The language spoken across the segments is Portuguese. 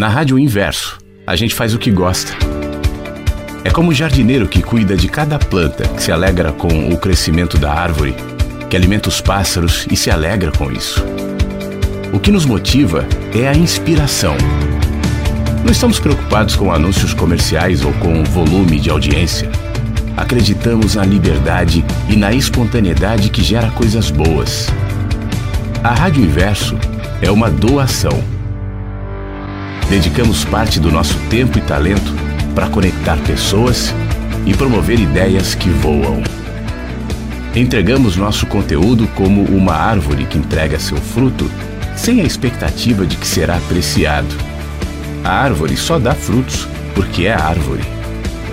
Na Rádio Inverso, a gente faz o que gosta. É como o jardineiro que cuida de cada planta, que se alegra com o crescimento da árvore, que alimenta os pássaros e se alegra com isso. O que nos motiva é a inspiração. Não estamos preocupados com anúncios comerciais ou com volume de audiência. Acreditamos na liberdade e na espontaneidade que gera coisas boas. A Rádio Inverso é uma doação Dedicamos parte do nosso tempo e talento para conectar pessoas e promover ideias que voam. Entregamos nosso conteúdo como uma árvore que entrega seu fruto sem a expectativa de que será apreciado. A árvore só dá frutos porque é árvore.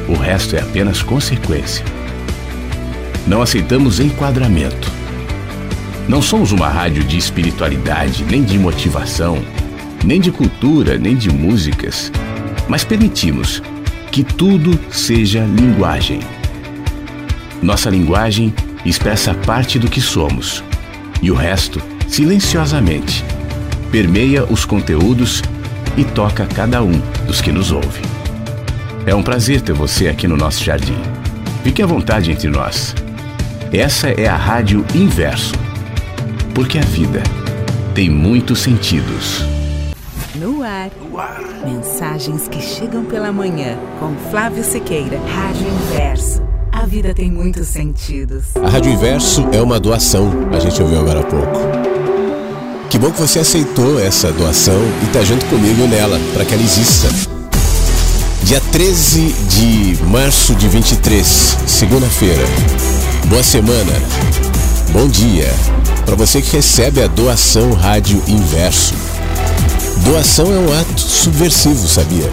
O resto é apenas consequência. Não aceitamos enquadramento. Não somos uma rádio de espiritualidade nem de motivação nem de cultura, nem de músicas, mas permitimos que tudo seja linguagem. Nossa linguagem expressa parte do que somos e o resto, silenciosamente, permeia os conteúdos e toca cada um dos que nos ouve. É um prazer ter você aqui no nosso jardim. Fique à vontade entre nós. Essa é a Rádio Inverso, porque a vida tem muitos sentidos. Mensagens que chegam pela manhã. Com Flávio Sequeira. Rádio Inverso. A vida tem muitos sentidos. A Rádio Inverso é uma doação. A gente ouviu agora há pouco. Que bom que você aceitou essa doação e está junto comigo nela, para que ela exista. Dia 13 de março de 23, segunda-feira. Boa semana. Bom dia. Para você que recebe a doação Rádio Inverso. Doação é um ato subversivo, sabia?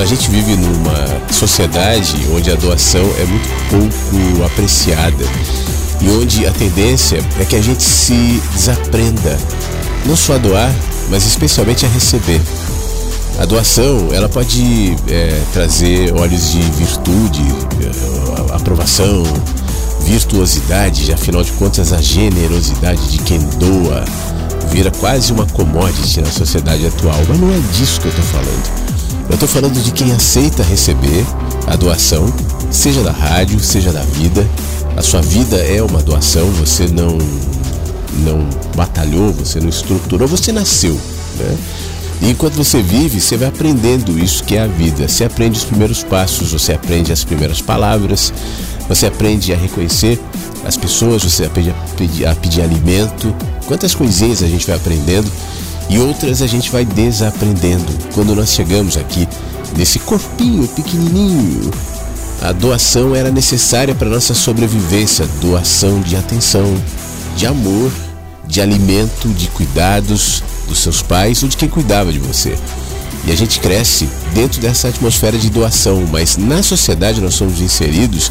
A gente vive numa sociedade onde a doação é muito pouco apreciada e onde a tendência é que a gente se desaprenda, não só a doar, mas especialmente a receber. A doação ela pode é, trazer olhos de virtude, é, aprovação, virtuosidade, afinal de contas a generosidade de quem doa vira quase uma commodity na sociedade atual, mas não é disso que eu estou falando. Eu estou falando de quem aceita receber a doação, seja da rádio, seja da vida. A sua vida é uma doação, você não não batalhou, você não estruturou, você nasceu, né? E enquanto você vive, você vai aprendendo isso que é a vida. Você aprende os primeiros passos, você aprende as primeiras palavras, você aprende a reconhecer as pessoas, você aprende a pedir, a pedir alimento. Quantas coisinhas a gente vai aprendendo e outras a gente vai desaprendendo. Quando nós chegamos aqui nesse corpinho pequenininho, a doação era necessária para nossa sobrevivência, doação de atenção, de amor, de alimento, de cuidados dos seus pais ou de quem cuidava de você. E a gente cresce dentro dessa atmosfera de doação, mas na sociedade nós somos inseridos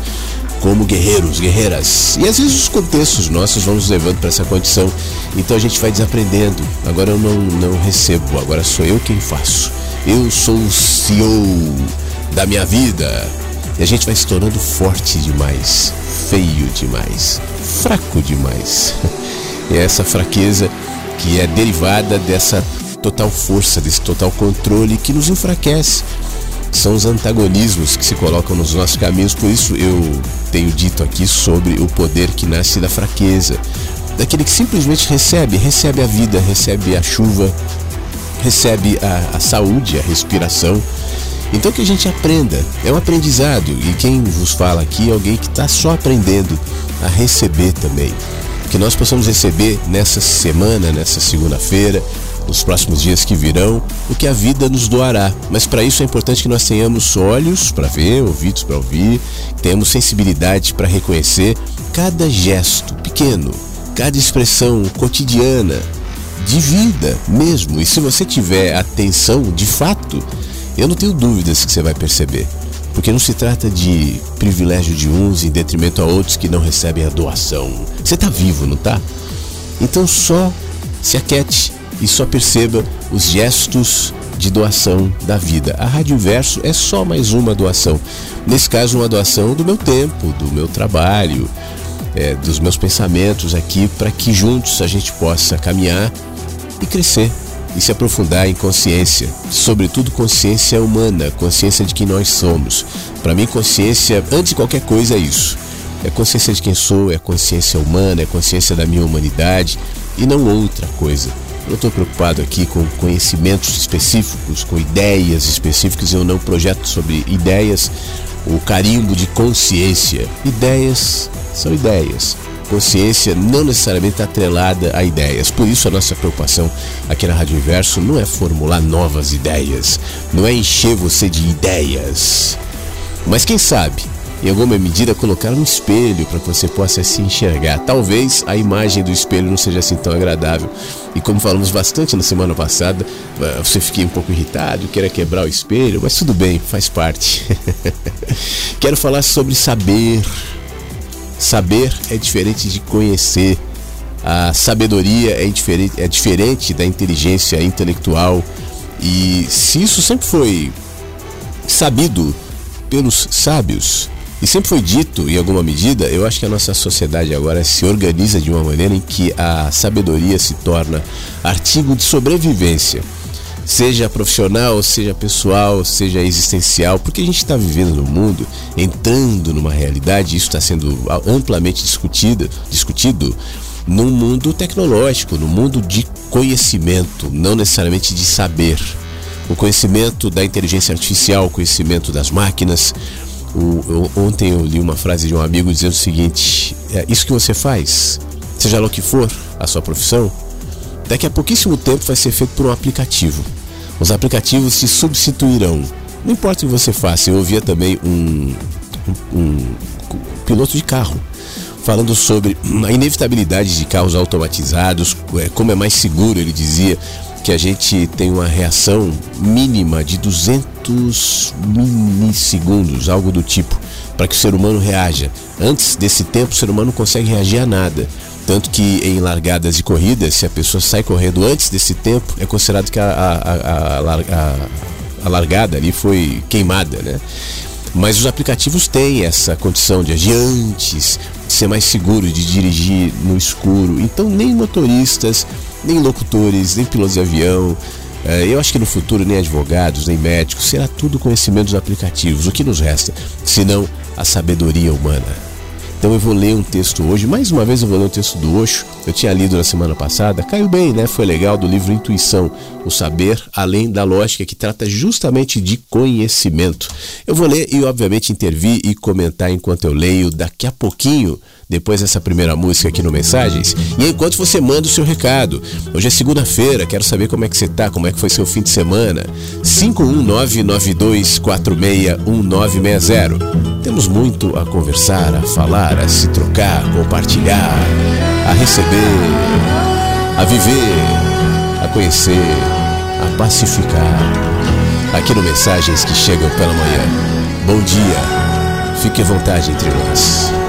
como guerreiros, guerreiras. E às vezes os contextos nossos vão nos levando para essa condição. Então a gente vai desaprendendo. Agora eu não, não recebo, agora sou eu quem faço. Eu sou o CEO da minha vida. E a gente vai se tornando forte demais, feio demais, fraco demais. E é essa fraqueza que é derivada dessa total força, desse total controle que nos enfraquece são os antagonismos que se colocam nos nossos caminhos, por isso eu tenho dito aqui sobre o poder que nasce da fraqueza, daquele que simplesmente recebe, recebe a vida, recebe a chuva, recebe a, a saúde, a respiração. Então que a gente aprenda, é um aprendizado, e quem vos fala aqui é alguém que está só aprendendo a receber também. Que nós possamos receber nessa semana, nessa segunda-feira, nos próximos dias que virão, o que a vida nos doará. Mas para isso é importante que nós tenhamos olhos para ver, ouvidos para ouvir, tenhamos sensibilidade para reconhecer cada gesto pequeno, cada expressão cotidiana, de vida mesmo. E se você tiver atenção, de fato, eu não tenho dúvidas que você vai perceber. Porque não se trata de privilégio de uns em detrimento a outros que não recebem a doação. Você está vivo, não está? Então só se aquete e só perceba os gestos de doação da vida. A Rádio Verso é só mais uma doação. Nesse caso, uma doação do meu tempo, do meu trabalho, é, dos meus pensamentos aqui, para que juntos a gente possa caminhar e crescer e se aprofundar em consciência, sobretudo consciência humana, consciência de quem nós somos. Para mim, consciência, antes de qualquer coisa, é isso. É consciência de quem sou, é consciência humana, é consciência da minha humanidade e não outra coisa. Eu estou preocupado aqui com conhecimentos específicos, com ideias específicas. Eu não projeto sobre ideias o carimbo de consciência. Ideias são ideias. Consciência não necessariamente atrelada a ideias. Por isso a nossa preocupação aqui na Rádio Inverso não é formular novas ideias, não é encher você de ideias. Mas quem sabe em alguma medida, colocar um espelho para que você possa se enxergar. Talvez a imagem do espelho não seja assim tão agradável. E como falamos bastante na semana passada, eh, você fique um pouco irritado, queira quebrar o espelho, mas tudo bem, faz parte. Quero falar sobre saber. Saber é diferente de conhecer. A sabedoria é diferente, é diferente da inteligência intelectual. E se isso sempre foi sabido pelos sábios, e sempre foi dito, em alguma medida, eu acho que a nossa sociedade agora se organiza de uma maneira em que a sabedoria se torna artigo de sobrevivência. Seja profissional, seja pessoal, seja existencial, porque a gente está vivendo no mundo, entrando numa realidade, isso está sendo amplamente discutido, discutido num mundo tecnológico, no mundo de conhecimento, não necessariamente de saber. O conhecimento da inteligência artificial, o conhecimento das máquinas, o, ontem eu li uma frase de um amigo dizendo o seguinte: é, Isso que você faz, seja lá o que for a sua profissão, daqui a pouquíssimo tempo vai ser feito por um aplicativo. Os aplicativos se substituirão. Não importa o que você faça. Eu ouvia também um, um, um piloto de carro falando sobre a inevitabilidade de carros automatizados, é, como é mais seguro, ele dizia, que a gente tem uma reação mínima de 200 milissegundos, algo do tipo, para que o ser humano reaja. Antes desse tempo, o ser humano não consegue reagir a nada. Tanto que em largadas e corridas, se a pessoa sai correndo antes desse tempo, é considerado que a, a, a, a largada ali foi queimada, né? Mas os aplicativos têm essa condição de agir antes, de ser mais seguro, de dirigir no escuro. Então nem motoristas, nem locutores, nem pilotos de avião. Eh, eu acho que no futuro nem advogados, nem médicos, será tudo conhecimento dos aplicativos. O que nos resta, senão a sabedoria humana? Então eu vou ler um texto hoje, mais uma vez eu vou ler um texto do Osho. Eu tinha lido na semana passada, caiu bem, né? Foi legal do livro Intuição, o saber além da lógica, que trata justamente de conhecimento. Eu vou ler e obviamente intervir e comentar enquanto eu leio daqui a pouquinho depois dessa primeira música aqui no Mensagens. E enquanto você manda o seu recado. Hoje é segunda-feira, quero saber como é que você tá, como é que foi seu fim de semana. 51992461960. Temos muito a conversar, a falar, a se trocar, a compartilhar, a receber, a viver, a conhecer, a pacificar. Aqui no Mensagens que chegam pela manhã. Bom dia. Fique à vontade entre nós.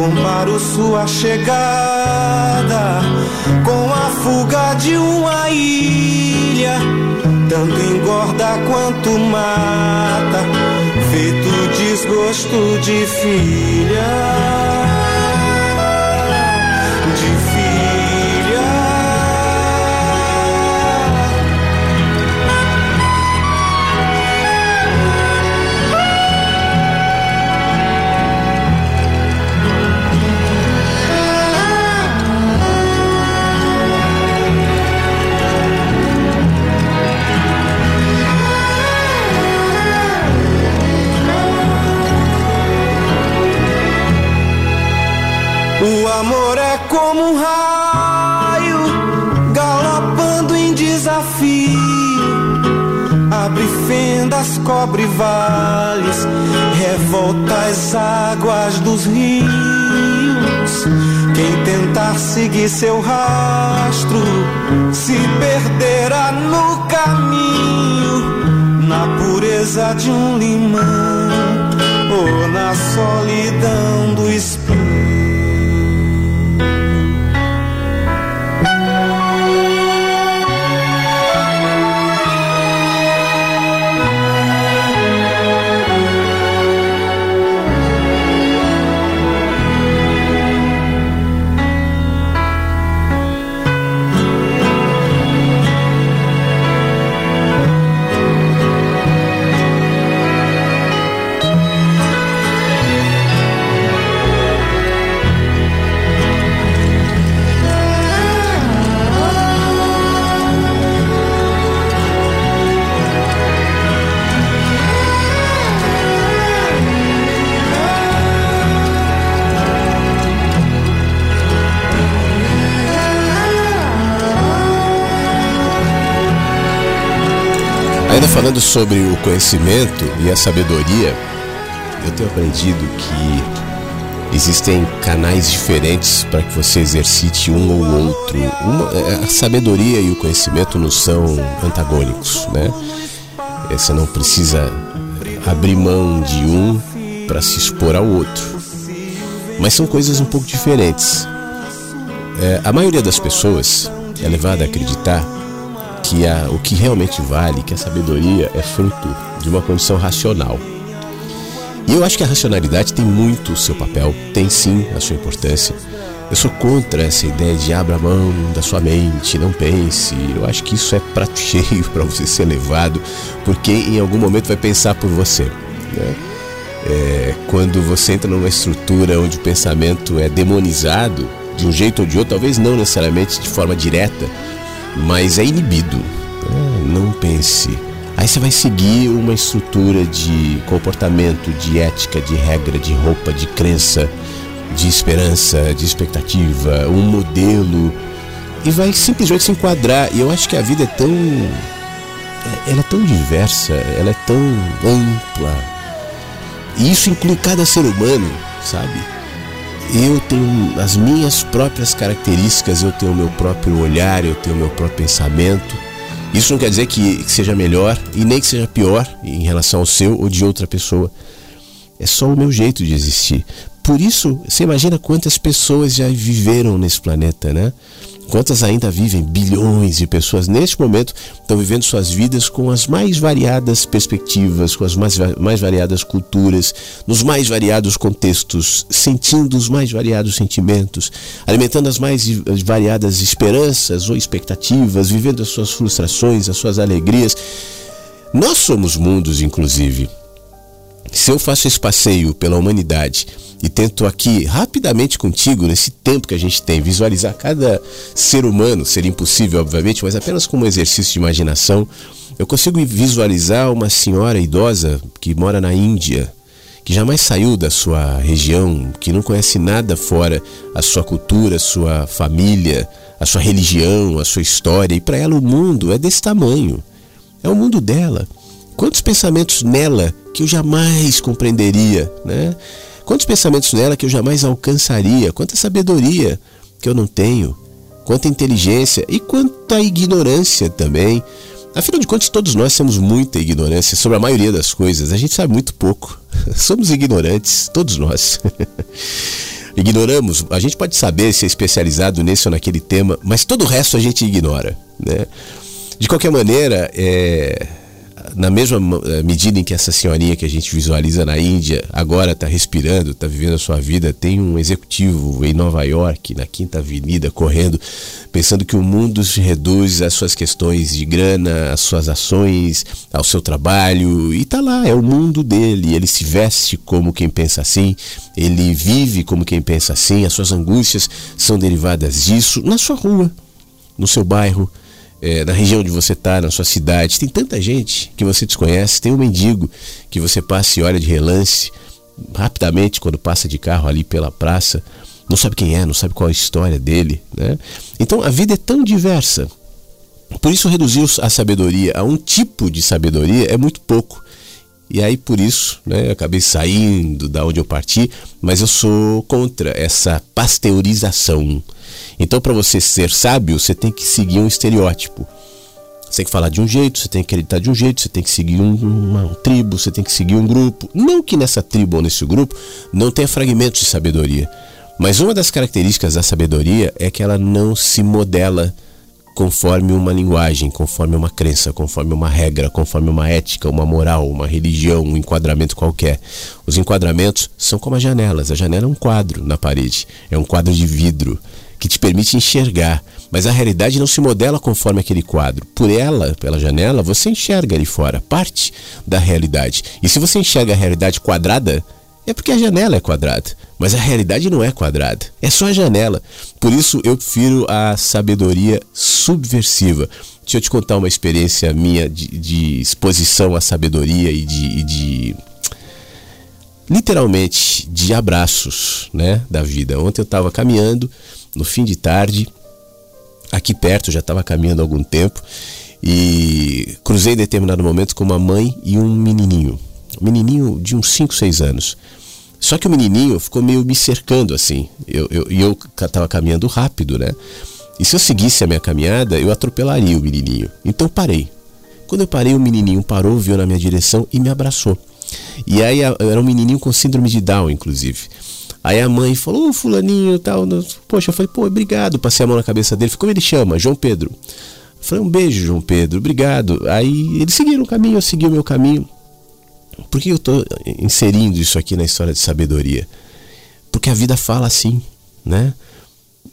Comparo sua chegada com a fuga de uma ilha, tanto engorda quanto mata, feito desgosto de filha. Seguir seu rastro se perderá no caminho, na pureza de um limão falando sobre o conhecimento e a sabedoria, eu tenho aprendido que existem canais diferentes para que você exercite um ou outro. Uma, é, a sabedoria e o conhecimento não são antagônicos, né? É, você não precisa abrir mão de um para se expor ao outro. Mas são coisas um pouco diferentes. É, a maioria das pessoas é levada a acreditar que a, o que realmente vale, que a sabedoria é fruto de uma condição racional. E eu acho que a racionalidade tem muito o seu papel, tem sim a sua importância. Eu sou contra essa ideia de abra mão da sua mente, não pense. Eu acho que isso é prato cheio para você ser levado, porque em algum momento vai pensar por você. Né? É, quando você entra numa estrutura onde o pensamento é demonizado, de um jeito ou de outro, talvez não necessariamente de forma direta, mas é inibido. É, não pense. Aí você vai seguir uma estrutura de comportamento, de ética, de regra, de roupa, de crença, de esperança, de expectativa, um modelo e vai simplesmente se enquadrar. E eu acho que a vida é tão é, ela é tão diversa, ela é tão ampla. E isso inclui cada ser humano, sabe? Eu tenho as minhas próprias características, eu tenho o meu próprio olhar, eu tenho o meu próprio pensamento. Isso não quer dizer que seja melhor e nem que seja pior em relação ao seu ou de outra pessoa. É só o meu jeito de existir. Por isso, você imagina quantas pessoas já viveram nesse planeta, né? Quantas ainda vivem? Bilhões de pessoas neste momento estão vivendo suas vidas com as mais variadas perspectivas, com as mais, mais variadas culturas, nos mais variados contextos, sentindo os mais variados sentimentos, alimentando as mais variadas esperanças ou expectativas, vivendo as suas frustrações, as suas alegrias. Nós somos mundos, inclusive. Se eu faço esse passeio pela humanidade e tento aqui rapidamente contigo, nesse tempo que a gente tem, visualizar cada ser humano, seria impossível, obviamente, mas apenas como um exercício de imaginação, eu consigo visualizar uma senhora idosa que mora na Índia, que jamais saiu da sua região, que não conhece nada fora a sua cultura, a sua família, a sua religião, a sua história, e para ela o mundo é desse tamanho. É o mundo dela. Quantos pensamentos nela que eu jamais compreenderia, né? Quantos pensamentos nela que eu jamais alcançaria, quanta sabedoria que eu não tenho, quanta inteligência e quanta ignorância também. Afinal de contas, todos nós temos muita ignorância sobre a maioria das coisas. A gente sabe muito pouco. Somos ignorantes, todos nós. Ignoramos, a gente pode saber se é especializado nesse ou naquele tema, mas todo o resto a gente ignora. Né? De qualquer maneira, é, na mesma eh, medida em que essa senhorinha que a gente visualiza na Índia agora está respirando, está vivendo a sua vida, tem um executivo em Nova York, na Quinta Avenida, correndo, pensando que o mundo se reduz às suas questões de grana, às suas ações, ao seu trabalho, e está lá, é o mundo dele. Ele se veste como quem pensa assim, ele vive como quem pensa assim, as suas angústias são derivadas disso na sua rua, no seu bairro é, na região onde você está, na sua cidade. Tem tanta gente que você desconhece. Tem um mendigo que você passa e olha de relance rapidamente quando passa de carro ali pela praça. Não sabe quem é, não sabe qual é a história dele. Né? Então a vida é tão diversa. Por isso reduzir a sabedoria a um tipo de sabedoria é muito pouco. e aí por isso, né, eu acabei saindo da onde eu parti, mas eu sou contra essa pasteurização. Então, para você ser sábio, você tem que seguir um estereótipo. Você tem que falar de um jeito, você tem que acreditar de um jeito, você tem que seguir um, uma, um tribo, você tem que seguir um grupo. Não que nessa tribo ou nesse grupo não tenha fragmentos de sabedoria. Mas uma das características da sabedoria é que ela não se modela conforme uma linguagem, conforme uma crença, conforme uma regra, conforme uma ética, uma moral, uma religião, um enquadramento qualquer. Os enquadramentos são como as janelas. A janela é um quadro na parede, é um quadro de vidro que te permite enxergar, mas a realidade não se modela conforme aquele quadro. Por ela, pela janela, você enxerga ali fora, parte da realidade. E se você enxerga a realidade quadrada, é porque a janela é quadrada. Mas a realidade não é quadrada, é só a janela. Por isso eu prefiro a sabedoria subversiva. Deixa eu te contar uma experiência minha de, de exposição à sabedoria e de, e de literalmente de abraços, né, da vida. Ontem eu estava caminhando no fim de tarde, aqui perto, já estava caminhando há algum tempo e cruzei em determinado momento com uma mãe e um menininho, um menininho de uns 5, 6 anos. Só que o menininho ficou meio me cercando assim. E eu, eu, eu caminhando rápido, né? E se eu seguisse a minha caminhada, eu atropelaria o menininho. Então parei. Quando eu parei, o menininho parou, viu na minha direção e me abraçou. E aí era um menininho com síndrome de Down, inclusive. Aí a mãe falou, ô fulaninho tal. Poxa, eu falei, pô, obrigado. Passei a mão na cabeça dele. Como ele chama? João Pedro. Eu falei, um beijo, João Pedro, obrigado. Aí eles seguiram o caminho, eu segui o meu caminho. Por que eu estou inserindo isso aqui na história de sabedoria? Porque a vida fala assim, né?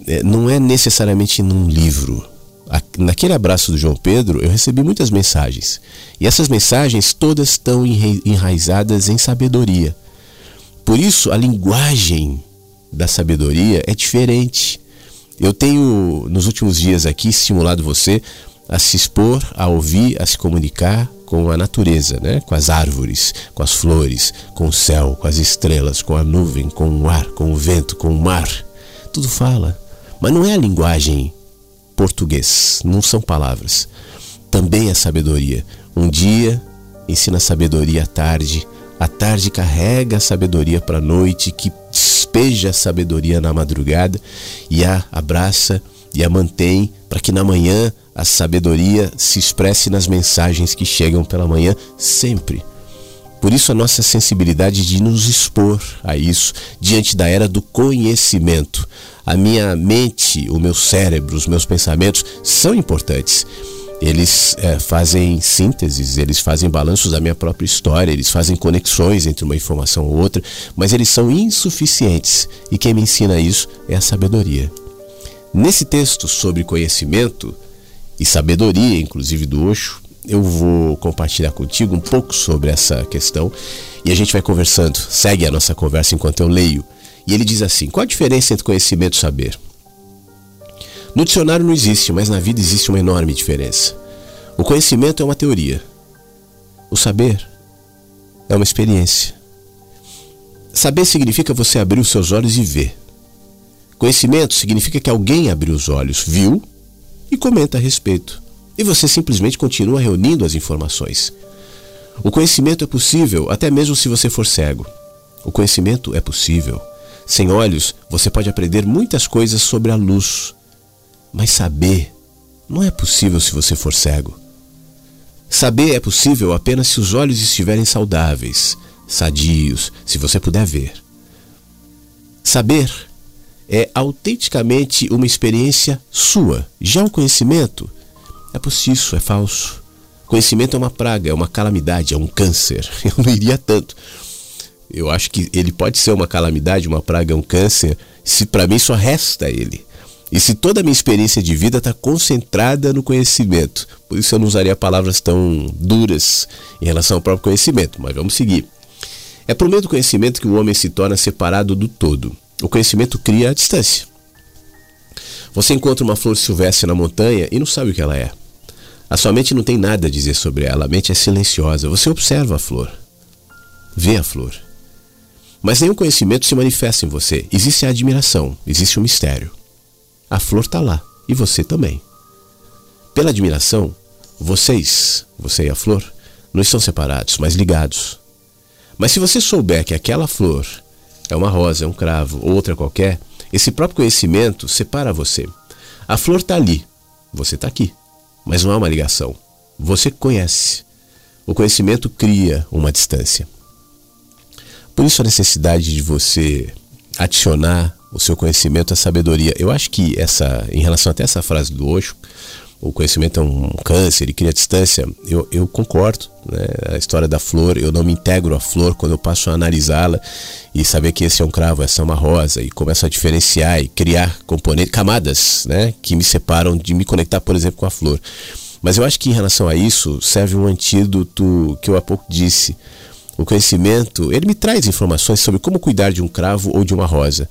É, não é necessariamente num livro. Naquele abraço do João Pedro, eu recebi muitas mensagens. E essas mensagens todas estão enraizadas em sabedoria. Por isso, a linguagem da sabedoria é diferente. Eu tenho, nos últimos dias aqui, estimulado você a se expor, a ouvir, a se comunicar com a natureza, né? com as árvores, com as flores, com o céu, com as estrelas, com a nuvem, com o ar, com o vento, com o mar. Tudo fala. Mas não é a linguagem português, não são palavras. Também é sabedoria. Um dia ensina sabedoria à tarde, a tarde carrega a sabedoria para a noite, que despeja a sabedoria na madrugada e a abraça e a mantém para que na manhã a sabedoria se expresse nas mensagens que chegam pela manhã sempre. Por isso, a nossa sensibilidade de nos expor a isso diante da era do conhecimento. A minha mente, o meu cérebro, os meus pensamentos são importantes. Eles é, fazem sínteses, eles fazem balanços da minha própria história, eles fazem conexões entre uma informação ou outra, mas eles são insuficientes. E quem me ensina isso é a sabedoria. Nesse texto sobre conhecimento, e sabedoria, inclusive do Osho, eu vou compartilhar contigo um pouco sobre essa questão e a gente vai conversando. Segue a nossa conversa enquanto eu leio. E ele diz assim: qual a diferença entre conhecimento e saber? No dicionário não existe, mas na vida existe uma enorme diferença. O conhecimento é uma teoria. O saber é uma experiência. Saber significa você abrir os seus olhos e ver. Conhecimento significa que alguém abriu os olhos, viu e comenta a respeito. E você simplesmente continua reunindo as informações. O conhecimento é possível até mesmo se você for cego. O conhecimento é possível. Sem olhos, você pode aprender muitas coisas sobre a luz. Mas saber não é possível se você for cego. Saber é possível apenas se os olhos estiverem saudáveis, sadios, se você puder ver. Saber é autenticamente uma experiência sua. Já o conhecimento é possível, é falso. Conhecimento é uma praga, é uma calamidade, é um câncer. Eu não iria tanto. Eu acho que ele pode ser uma calamidade, uma praga, um câncer, se para mim só resta ele. E se toda a minha experiência de vida está concentrada no conhecimento. Por isso eu não usaria palavras tão duras em relação ao próprio conhecimento, mas vamos seguir. É por meio do conhecimento que o homem se torna separado do todo. O conhecimento cria a distância. Você encontra uma flor silvestre na montanha e não sabe o que ela é. A sua mente não tem nada a dizer sobre ela, a mente é silenciosa. Você observa a flor, vê a flor. Mas nenhum conhecimento se manifesta em você. Existe a admiração, existe o um mistério. A flor está lá e você também. Pela admiração, vocês, você e a flor, não estão separados, mas ligados. Mas se você souber que aquela flor é uma rosa, é um cravo ou outra qualquer, esse próprio conhecimento separa você. A flor está ali, você está aqui, mas não há uma ligação. Você conhece. O conhecimento cria uma distância. Por isso a necessidade de você adicionar o seu conhecimento à sabedoria. Eu acho que essa, em relação até essa frase do Osho, o conhecimento é um câncer, ele cria distância. Eu, eu concordo. Né? A história da flor, eu não me integro à flor quando eu passo a analisá-la e saber que esse é um cravo, essa é uma rosa, e começo a diferenciar e criar componentes, camadas né? que me separam de me conectar, por exemplo, com a flor. Mas eu acho que em relação a isso serve um antídoto que eu há pouco disse. O conhecimento, ele me traz informações sobre como cuidar de um cravo ou de uma rosa.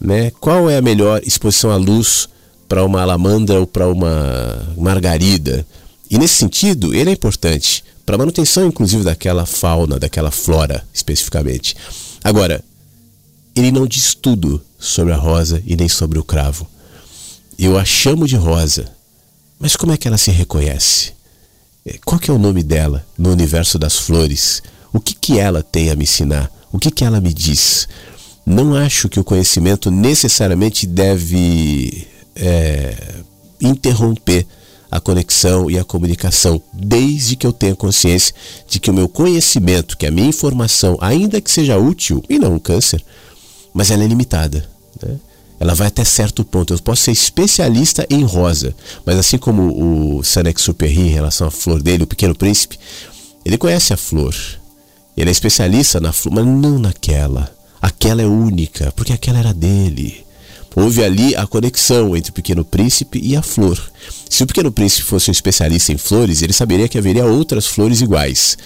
Né? Qual é a melhor exposição à luz para uma alamandra ou para uma margarida. E nesse sentido, ele é importante para a manutenção, inclusive, daquela fauna, daquela flora especificamente. Agora, ele não diz tudo sobre a rosa e nem sobre o cravo. Eu a chamo de rosa, mas como é que ela se reconhece? É, qual é o nome dela no universo das flores? O que, que ela tem a me ensinar? O que, que ela me diz? Não acho que o conhecimento necessariamente deve é, interromper a conexão e a comunicação, desde que eu tenha consciência de que o meu conhecimento, que a minha informação, ainda que seja útil, e não um câncer, mas ela é limitada. Né? Ela vai até certo ponto. Eu posso ser especialista em rosa, mas assim como o Saint-Exupéry em relação à flor dele, o Pequeno Príncipe, ele conhece a flor. Ele é especialista na flor, mas não naquela. Aquela é única, porque aquela era dele. Houve ali a conexão entre o Pequeno Príncipe e a flor. Se o Pequeno Príncipe fosse um especialista em flores, ele saberia que haveria outras flores iguais.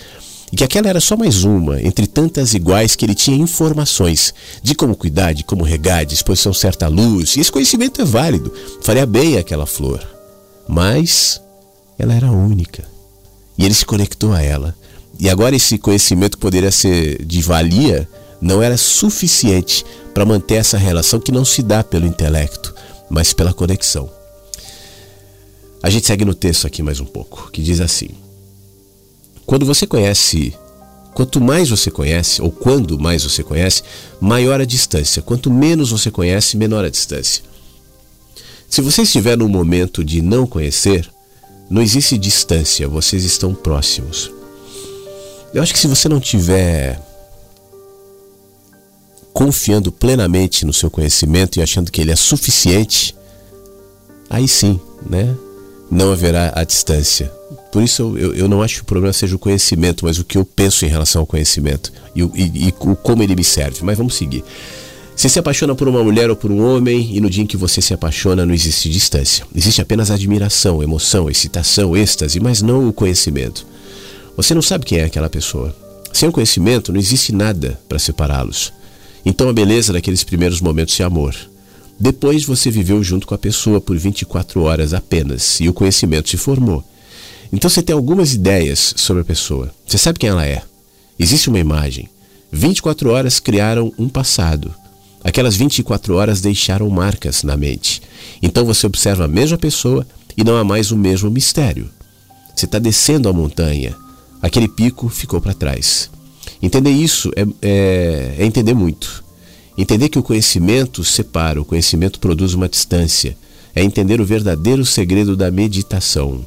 E que aquela era só mais uma, entre tantas iguais que ele tinha informações de como cuidar, de como regar, de exposição certa à luz. E esse conhecimento é válido, faria bem aquela flor. Mas ela era única. E ele se conectou a ela. E agora esse conhecimento poderia ser de valia não era suficiente para manter essa relação que não se dá pelo intelecto, mas pela conexão. A gente segue no texto aqui mais um pouco, que diz assim: Quando você conhece, quanto mais você conhece, ou quando mais você conhece, maior a distância. Quanto menos você conhece, menor a distância. Se você estiver num momento de não conhecer, não existe distância, vocês estão próximos. Eu acho que se você não tiver confiando plenamente no seu conhecimento e achando que ele é suficiente, aí sim, né? Não haverá a distância. Por isso eu, eu, não acho que o problema seja o conhecimento, mas o que eu penso em relação ao conhecimento e, e, e como ele me serve. Mas vamos seguir. Você se apaixona por uma mulher ou por um homem, e no dia em que você se apaixona não existe distância. Existe apenas admiração, emoção, excitação, êxtase, mas não o conhecimento. Você não sabe quem é aquela pessoa. Sem o conhecimento não existe nada para separá-los. Então a beleza daqueles primeiros momentos de amor. Depois você viveu junto com a pessoa por 24 horas apenas e o conhecimento se formou. Então você tem algumas ideias sobre a pessoa. Você sabe quem ela é. Existe uma imagem. 24 horas criaram um passado. Aquelas 24 horas deixaram marcas na mente. Então você observa a mesma pessoa e não há mais o mesmo mistério. Você está descendo a montanha. Aquele pico ficou para trás. Entender isso é, é, é entender muito. Entender que o conhecimento separa, o conhecimento produz uma distância. É entender o verdadeiro segredo da meditação.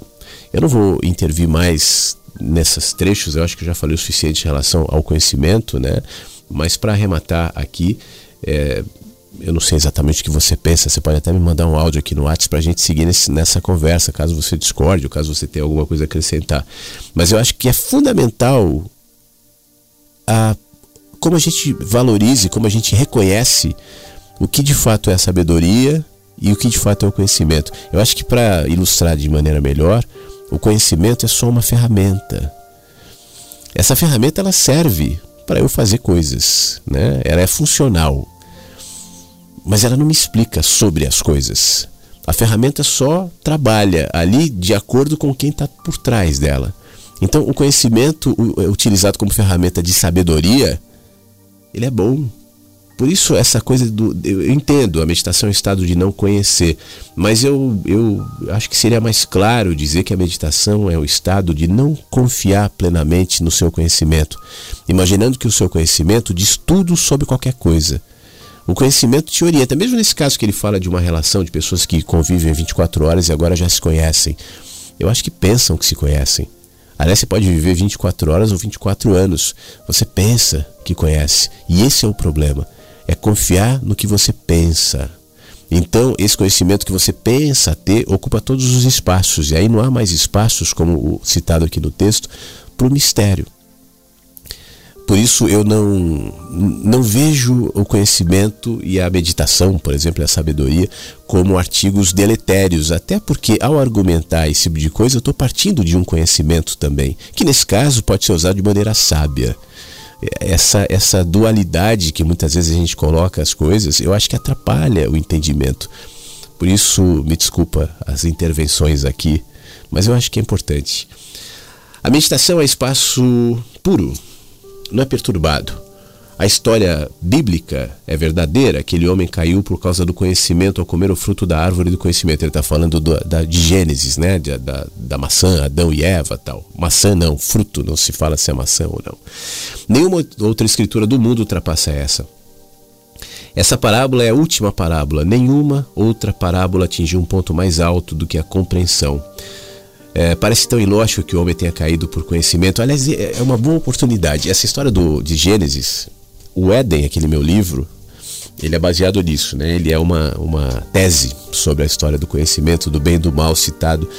Eu não vou intervir mais nesses trechos, eu acho que já falei o suficiente em relação ao conhecimento, né? Mas para arrematar aqui, é, eu não sei exatamente o que você pensa, você pode até me mandar um áudio aqui no WhatsApp para a gente seguir nesse, nessa conversa, caso você discorde ou caso você tenha alguma coisa a acrescentar. Mas eu acho que é fundamental a como a gente valorize, como a gente reconhece o que de fato é a sabedoria e o que de fato é o conhecimento. Eu acho que para ilustrar de maneira melhor, o conhecimento é só uma ferramenta. Essa ferramenta ela serve para eu fazer coisas, né? Ela é funcional. Mas ela não me explica sobre as coisas. A ferramenta só trabalha ali de acordo com quem está por trás dela. Então, o conhecimento é utilizado como ferramenta de sabedoria, ele é bom. Por isso, essa coisa do. Eu entendo, a meditação é um estado de não conhecer, mas eu, eu acho que seria mais claro dizer que a meditação é o estado de não confiar plenamente no seu conhecimento, imaginando que o seu conhecimento diz tudo sobre qualquer coisa. O conhecimento te orienta, mesmo nesse caso que ele fala de uma relação de pessoas que convivem 24 horas e agora já se conhecem. Eu acho que pensam que se conhecem. Aliás, você pode viver 24 horas ou 24 anos. Você pensa que conhece. E esse é o problema é confiar no que você pensa. Então, esse conhecimento que você pensa ter ocupa todos os espaços, e aí não há mais espaços, como citado aqui no texto, para o mistério. Por isso eu não, não vejo o conhecimento e a meditação, por exemplo, a sabedoria, como artigos deletérios, até porque ao argumentar esse tipo de coisa eu estou partindo de um conhecimento também, que nesse caso pode ser usado de maneira sábia essa, essa dualidade que muitas vezes a gente coloca as coisas, eu acho que atrapalha o entendimento. Por isso, me desculpa as intervenções aqui, mas eu acho que é importante. A meditação é espaço puro, não é perturbado. A história bíblica é verdadeira, aquele homem caiu por causa do conhecimento ao comer o fruto da árvore do conhecimento. Ele está falando do, da, de Gênesis, né? De, da, da maçã, Adão e Eva tal. Maçã não, fruto, não se fala se é maçã ou não. Nenhuma outra escritura do mundo ultrapassa essa. Essa parábola é a última parábola. Nenhuma outra parábola atingiu um ponto mais alto do que a compreensão. É, parece tão ilógico que o homem tenha caído por conhecimento. Aliás, é, é uma boa oportunidade. Essa história do, de Gênesis, o Éden, aquele meu livro, ele é baseado nisso, né? Ele é uma, uma tese sobre a história do conhecimento, do bem e do mal citado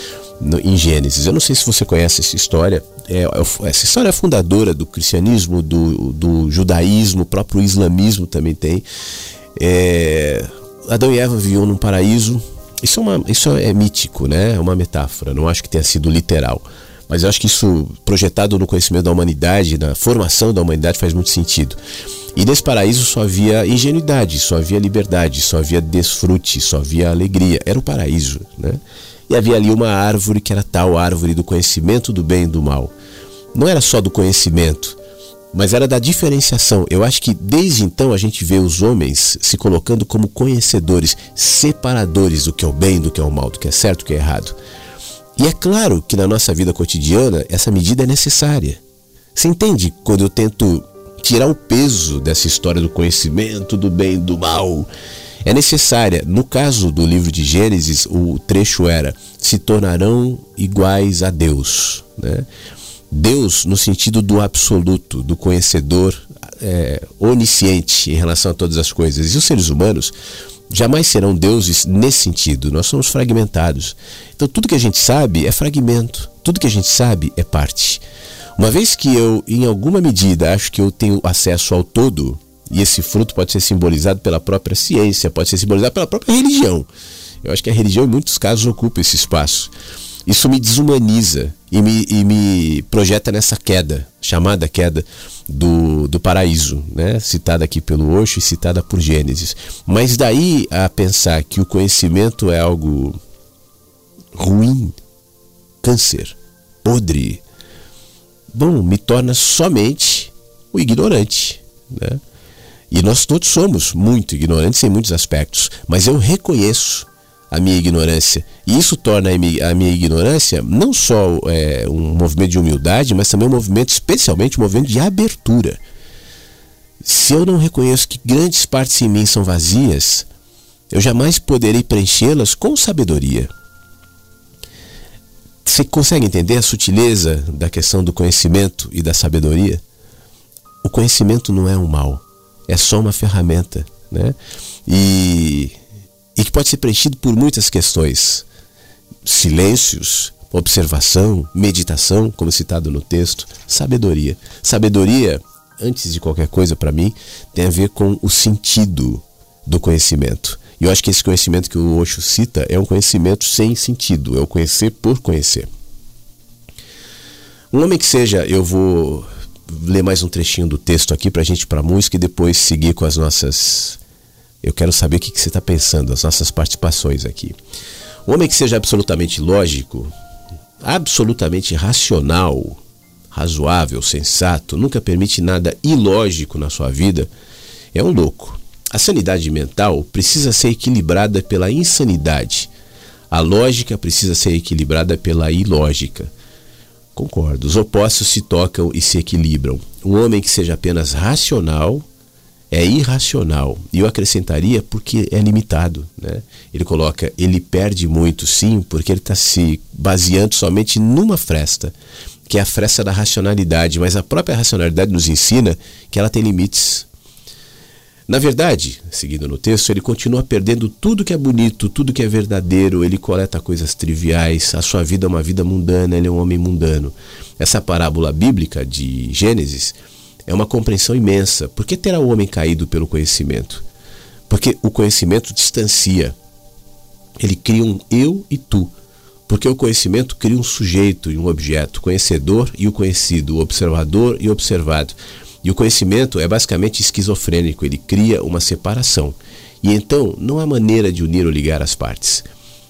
no, em Gênesis. Eu não sei se você conhece essa história. É, é, essa história é fundadora do cristianismo, do, do judaísmo, o próprio islamismo também tem. É, Adão e Eva viviam num paraíso. Isso é, uma, isso é mítico, né? É uma metáfora. Não acho que tenha sido literal. Mas eu acho que isso, projetado no conhecimento da humanidade, na formação da humanidade, faz muito sentido. E nesse paraíso só havia ingenuidade, só havia liberdade, só havia desfrute, só havia alegria. Era o paraíso, né? E havia ali uma árvore que era tal árvore do conhecimento do bem e do mal. Não era só do conhecimento, mas era da diferenciação. Eu acho que desde então a gente vê os homens se colocando como conhecedores, separadores do que é o bem, do que é o mal, do que é certo, do que é errado. E é claro que na nossa vida cotidiana essa medida é necessária. Você entende quando eu tento tirar o peso dessa história do conhecimento do bem e do mal. É necessária. No caso do livro de Gênesis, o trecho era: se tornarão iguais a Deus. Né? Deus, no sentido do absoluto, do conhecedor é, onisciente em relação a todas as coisas. E os seres humanos jamais serão deuses nesse sentido. Nós somos fragmentados. Então, tudo que a gente sabe é fragmento, tudo que a gente sabe é parte. Uma vez que eu, em alguma medida, acho que eu tenho acesso ao todo, e esse fruto pode ser simbolizado pela própria ciência, pode ser simbolizado pela própria religião. Eu acho que a religião, em muitos casos, ocupa esse espaço. Isso me desumaniza e me, e me projeta nessa queda, chamada queda do, do paraíso, né? citada aqui pelo Osho e citada por Gênesis. Mas daí a pensar que o conhecimento é algo ruim, câncer, podre, bom, me torna somente o ignorante. Né? E nós todos somos muito ignorantes em muitos aspectos, mas eu reconheço a minha ignorância. E isso torna a minha ignorância não só é, um movimento de humildade, mas também um movimento, especialmente um movimento de abertura. Se eu não reconheço que grandes partes em mim são vazias, eu jamais poderei preenchê-las com sabedoria. Você consegue entender a sutileza da questão do conhecimento e da sabedoria? O conhecimento não é um mal, é só uma ferramenta, né? E, e que pode ser preenchido por muitas questões: silêncios, observação, meditação, como citado no texto, sabedoria. Sabedoria, antes de qualquer coisa para mim, tem a ver com o sentido do conhecimento. E eu acho que esse conhecimento que o Osho cita é um conhecimento sem sentido, é o conhecer por conhecer. Um homem que seja, eu vou ler mais um trechinho do texto aqui para a gente para música e depois seguir com as nossas. Eu quero saber o que, que você está pensando, as nossas participações aqui. Um homem que seja absolutamente lógico, absolutamente racional, razoável, sensato, nunca permite nada ilógico na sua vida, é um louco. A sanidade mental precisa ser equilibrada pela insanidade. A lógica precisa ser equilibrada pela ilógica. Concordo. Os opostos se tocam e se equilibram. Um homem que seja apenas racional é irracional. E eu acrescentaria porque é limitado. Né? Ele coloca, ele perde muito, sim, porque ele está se baseando somente numa fresta, que é a fresta da racionalidade. Mas a própria racionalidade nos ensina que ela tem limites. Na verdade, seguindo no texto, ele continua perdendo tudo que é bonito, tudo que é verdadeiro, ele coleta coisas triviais, a sua vida é uma vida mundana, ele é um homem mundano. Essa parábola bíblica de Gênesis é uma compreensão imensa. Por que terá o homem caído pelo conhecimento? Porque o conhecimento distancia. Ele cria um eu e tu. Porque o conhecimento cria um sujeito e um objeto, conhecedor e o conhecido, o observador e o observado. E o conhecimento é basicamente esquizofrênico, ele cria uma separação. E então não há maneira de unir ou ligar as partes.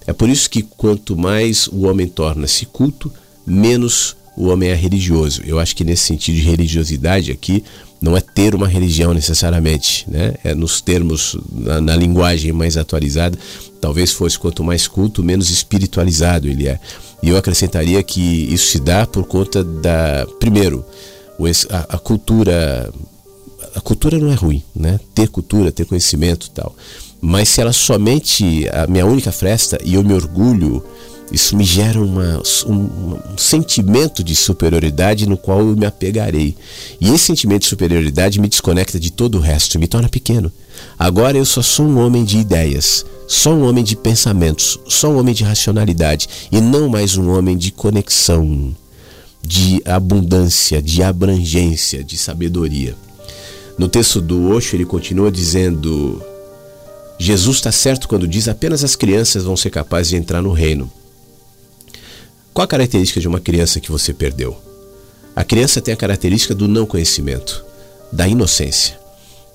É por isso que quanto mais o homem torna-se culto, menos o homem é religioso. Eu acho que nesse sentido de religiosidade aqui não é ter uma religião necessariamente, né? É nos termos na, na linguagem mais atualizada, talvez fosse quanto mais culto, menos espiritualizado ele é. E eu acrescentaria que isso se dá por conta da primeiro, a, a cultura a cultura não é ruim, né? Ter cultura, ter conhecimento, tal. Mas se ela somente a minha única fresta e eu me orgulho isso me gera uma, um, um, sentimento de superioridade no qual eu me apegarei. E esse sentimento de superioridade me desconecta de todo o resto, me torna pequeno. Agora eu só sou um homem de ideias, só um homem de pensamentos, só um homem de racionalidade e não mais um homem de conexão, de abundância, de abrangência, de sabedoria. No texto do Osho ele continua dizendo: Jesus está certo quando diz apenas as crianças vão ser capazes de entrar no reino. Qual a característica de uma criança que você perdeu? A criança tem a característica do não conhecimento, da inocência.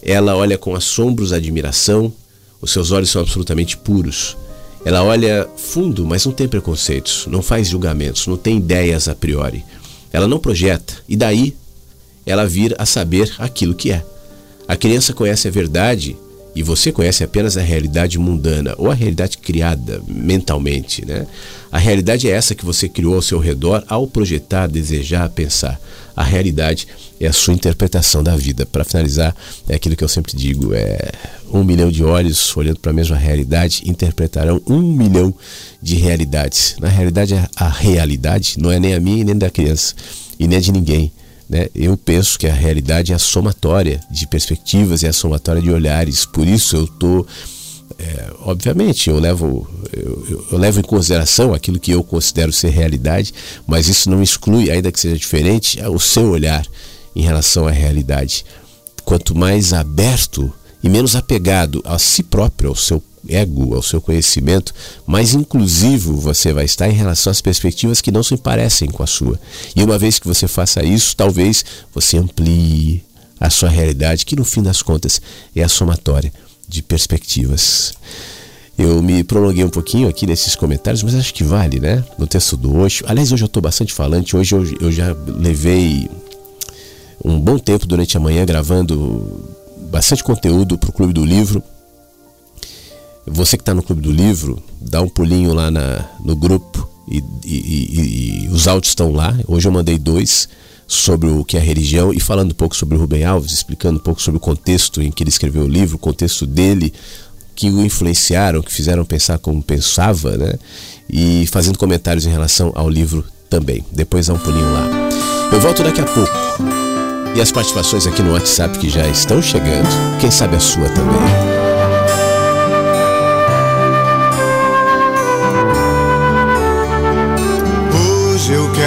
Ela olha com assombros, admiração, os seus olhos são absolutamente puros. Ela olha fundo, mas não tem preconceitos, não faz julgamentos, não tem ideias a priori. Ela não projeta, e daí ela vir a saber aquilo que é. A criança conhece a verdade e você conhece apenas a realidade mundana ou a realidade criada mentalmente, né? A realidade é essa que você criou ao seu redor ao projetar, desejar, pensar. A realidade é a sua interpretação da vida. Para finalizar, é aquilo que eu sempre digo: é um milhão de olhos olhando para a mesma realidade interpretarão um milhão de realidades. Na realidade, a realidade não é nem a minha nem da criança e nem de ninguém né? Eu penso que a realidade é a somatória de perspectivas, é a somatória de olhares. Por isso eu estou. É, obviamente, eu levo, eu, eu, levo em consideração aquilo que eu considero ser realidade, mas isso não exclui, ainda que seja diferente, o seu olhar em relação à realidade. Quanto mais aberto e menos apegado a si próprio, ao seu ego, ao seu conhecimento, mais inclusivo você vai estar em relação às perspectivas que não se parecem com a sua. E uma vez que você faça isso, talvez você amplie a sua realidade, que no fim das contas é a somatória de perspectivas. Eu me prolonguei um pouquinho aqui nesses comentários, mas acho que vale, né? No texto do hoje. Aliás, hoje eu estou bastante falante. Hoje eu, eu já levei um bom tempo durante a manhã gravando bastante conteúdo para o Clube do Livro. Você que está no Clube do Livro, dá um pulinho lá na, no grupo e, e, e, e, os áudios estão lá. Hoje eu mandei dois sobre o que é religião e falando um pouco sobre o Rubem Alves, explicando um pouco sobre o contexto em que ele escreveu o livro, o contexto dele, que o influenciaram, que fizeram pensar como pensava, né? E fazendo comentários em relação ao livro também. Depois dá um pulinho lá. Eu volto daqui a pouco. E as participações aqui no WhatsApp que já estão chegando, quem sabe a sua também.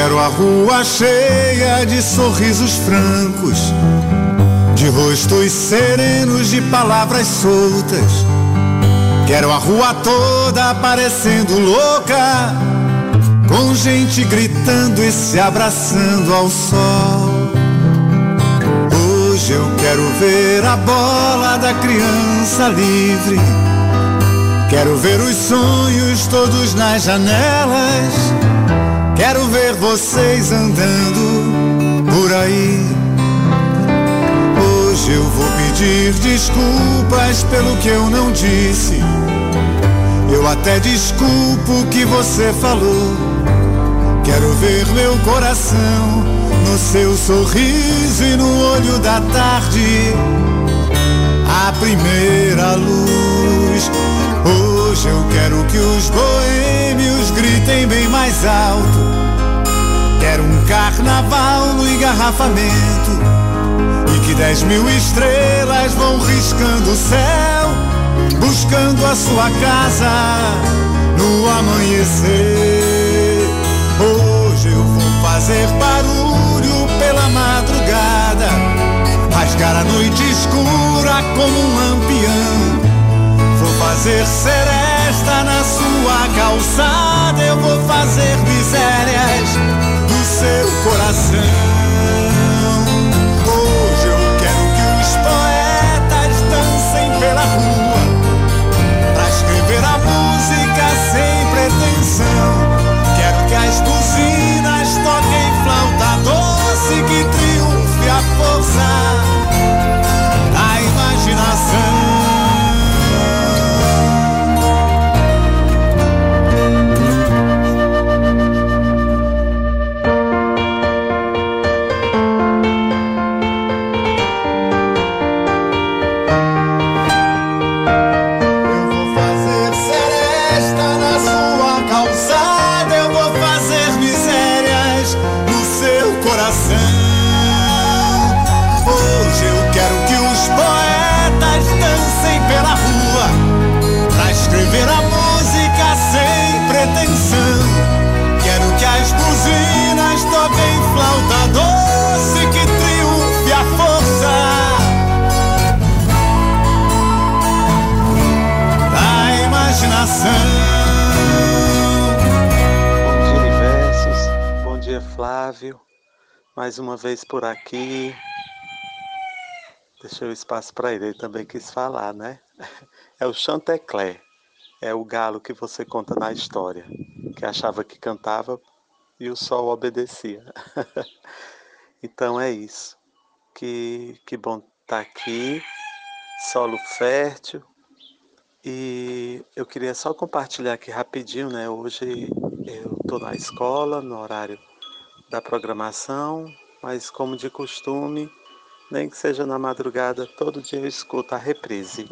Quero a rua cheia de sorrisos francos, de rostos serenos, de palavras soltas. Quero a rua toda parecendo louca, com gente gritando e se abraçando ao sol. Hoje eu quero ver a bola da criança livre. Quero ver os sonhos todos nas janelas Quero ver vocês andando por aí. Hoje eu vou pedir desculpas pelo que eu não disse. Eu até desculpo o que você falou. Quero ver meu coração no seu sorriso e no olho da tarde. A primeira luz. Hoje eu quero que os boêmios gritem bem mais alto. Quero um carnaval no engarrafamento e que dez mil estrelas vão riscando o céu, buscando a sua casa no amanhecer. Hoje eu vou fazer barulho pela madrugada, rasgar a noite escura como um lampião. Vou fazer seresta na sua calçada, eu vou fazer misérias seu coração. Hoje eu quero que os poetas dancem pela rua, pra escrever a música sem pretensão. Quero que as buzinas mais uma vez por aqui. Deixei o espaço para ele, ele também quis falar, né? É o Chantecler, é o galo que você conta na história, que achava que cantava e o sol obedecia. então é isso. Que, que bom estar tá aqui, solo fértil. E eu queria só compartilhar aqui rapidinho, né? Hoje eu estou na escola, no horário da programação, mas como de costume, nem que seja na madrugada, todo dia eu escuto a reprise.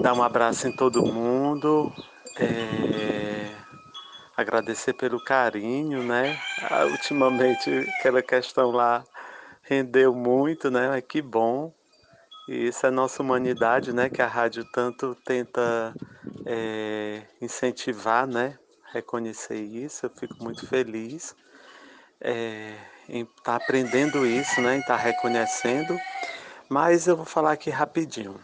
Dar um abraço em todo mundo, é... agradecer pelo carinho, né? Ah, ultimamente aquela questão lá rendeu muito, né? Mas que bom. E isso é nossa humanidade, né? Que a rádio tanto tenta é, incentivar, né? Reconhecer isso, eu fico muito feliz é, em estar tá aprendendo isso, né, em estar tá reconhecendo. Mas eu vou falar aqui rapidinho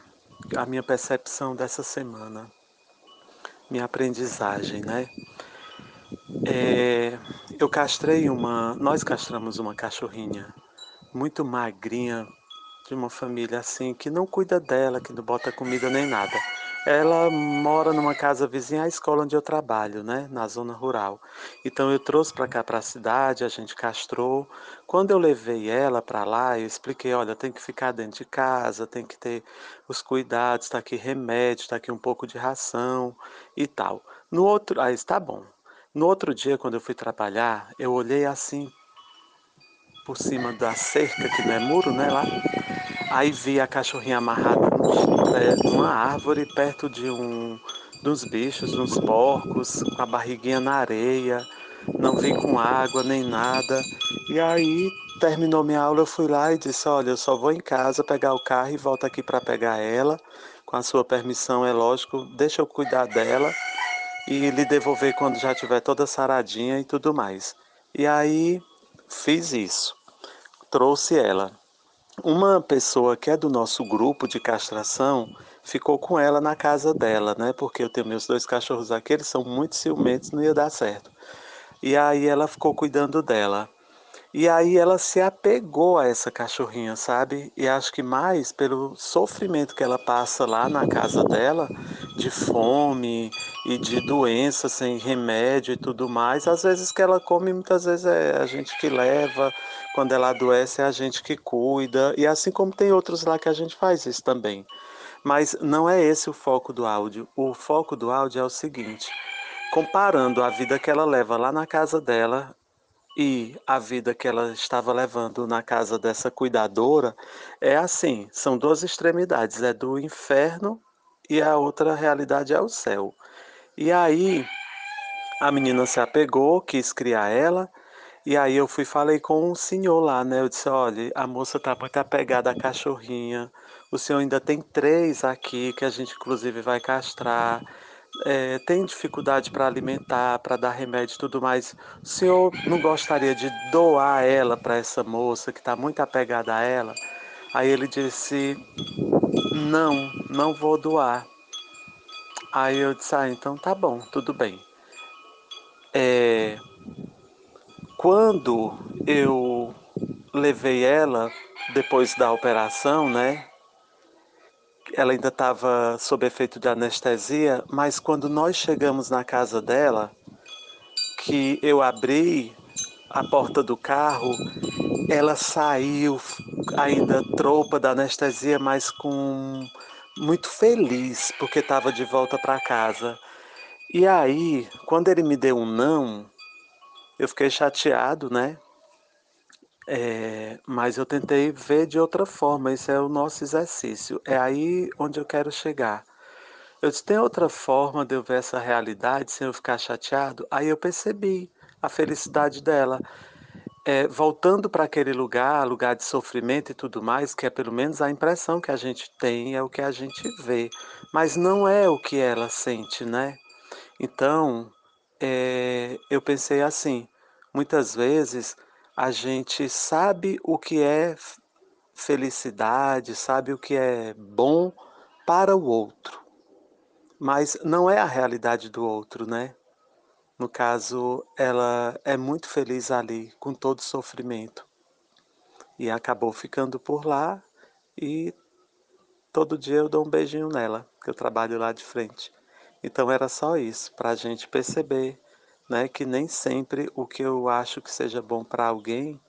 a minha percepção dessa semana, minha aprendizagem, né? É, eu castrei uma, nós castramos uma cachorrinha muito magrinha de uma família assim que não cuida dela, que não bota comida nem nada. Ela mora numa casa vizinha à escola onde eu trabalho, né, na zona rural. Então eu trouxe para cá para a cidade, a gente castrou. Quando eu levei ela para lá, eu expliquei, olha, tem que ficar dentro de casa, tem que ter os cuidados, está aqui remédio, está aqui um pouco de ração e tal. No outro, aí está bom. No outro dia, quando eu fui trabalhar, eu olhei assim por cima da cerca, que não é muro, né, lá. Aí vi a cachorrinha amarrada numa árvore perto de um dos bichos, uns porcos, com a barriguinha na areia, não vim com água nem nada. E aí terminou minha aula, eu fui lá e disse: Olha, eu só vou em casa pegar o carro e volto aqui para pegar ela. Com a sua permissão, é lógico, deixa eu cuidar dela e lhe devolver quando já tiver toda saradinha e tudo mais. E aí fiz isso, trouxe ela. Uma pessoa que é do nosso grupo de castração ficou com ela na casa dela, né? Porque eu tenho meus dois cachorros aqui, eles são muito ciumentos, não ia dar certo. E aí ela ficou cuidando dela. E aí ela se apegou a essa cachorrinha, sabe? E acho que mais pelo sofrimento que ela passa lá na casa dela, de fome, e de doença sem remédio e tudo mais. Às vezes que ela come, muitas vezes é a gente que leva, quando ela adoece é a gente que cuida, e assim como tem outros lá que a gente faz isso também. Mas não é esse o foco do áudio. O foco do áudio é o seguinte: comparando a vida que ela leva lá na casa dela e a vida que ela estava levando na casa dessa cuidadora, é assim, são duas extremidades, é do inferno e a outra realidade é o céu. E aí a menina se apegou, quis criar ela, e aí eu fui falei com o senhor lá, né? Eu disse, olha, a moça tá muito apegada à cachorrinha, o senhor ainda tem três aqui que a gente inclusive vai castrar. É, tem dificuldade para alimentar, para dar remédio e tudo mais. O senhor não gostaria de doar ela para essa moça que está muito apegada a ela? Aí ele disse: Não, não vou doar. Aí eu disse, ah, então tá bom, tudo bem. É, quando eu levei ela depois da operação, né? Ela ainda estava sob efeito de anestesia, mas quando nós chegamos na casa dela, que eu abri a porta do carro, ela saiu ainda tropa da anestesia, mas com muito feliz porque estava de volta para casa. E aí, quando ele me deu um não, eu fiquei chateado, né? É, mas eu tentei ver de outra forma. Isso é o nosso exercício. É aí onde eu quero chegar. Eu disse: tem outra forma de eu ver essa realidade sem eu ficar chateado? Aí eu percebi a felicidade dela é, voltando para aquele lugar, lugar de sofrimento e tudo mais, que é pelo menos a impressão que a gente tem, é o que a gente vê, mas não é o que ela sente, né? Então, é, eu pensei assim: muitas vezes a gente sabe o que é felicidade, sabe o que é bom para o outro, mas não é a realidade do outro, né? No caso, ela é muito feliz ali, com todo sofrimento. E acabou ficando por lá e todo dia eu dou um beijinho nela, que eu trabalho lá de frente. Então era só isso, para a gente perceber né, que nem sempre o que eu acho que seja bom para alguém,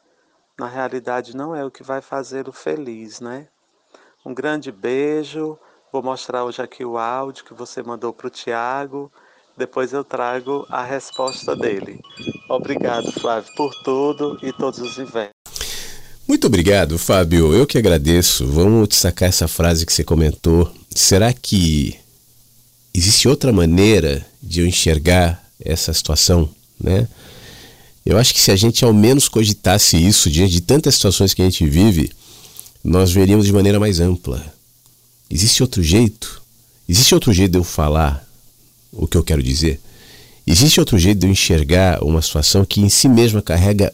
na realidade não é o que vai fazê-lo feliz, né? Um grande beijo. Vou mostrar hoje aqui o áudio que você mandou para o Tiago. Depois eu trago a resposta dele. Obrigado, Flávio, por tudo e todos os invernos. Muito obrigado, Fábio. Eu que agradeço. Vamos destacar essa frase que você comentou. Será que existe outra maneira de eu enxergar essa situação, né? Eu acho que se a gente ao menos cogitasse isso diante de tantas situações que a gente vive, nós veríamos de maneira mais ampla. Existe outro jeito? Existe outro jeito de eu falar o que eu quero dizer. Existe outro jeito de eu enxergar uma situação que em si mesma carrega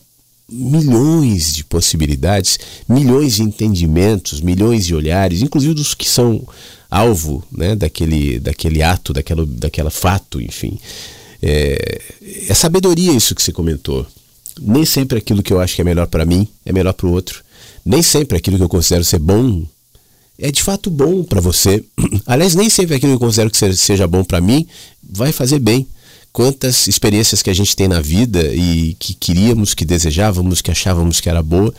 milhões de possibilidades, milhões de entendimentos, milhões de olhares, inclusive dos que são alvo né, daquele, daquele ato, daquela, daquela fato, enfim. É, é sabedoria isso que você comentou. Nem sempre aquilo que eu acho que é melhor para mim é melhor para o outro. Nem sempre aquilo que eu considero ser bom é de fato bom para você. Aliás, nem sempre aquilo que eu considero que seja bom para mim vai fazer bem. Quantas experiências que a gente tem na vida e que queríamos, que desejávamos, que achávamos que era boa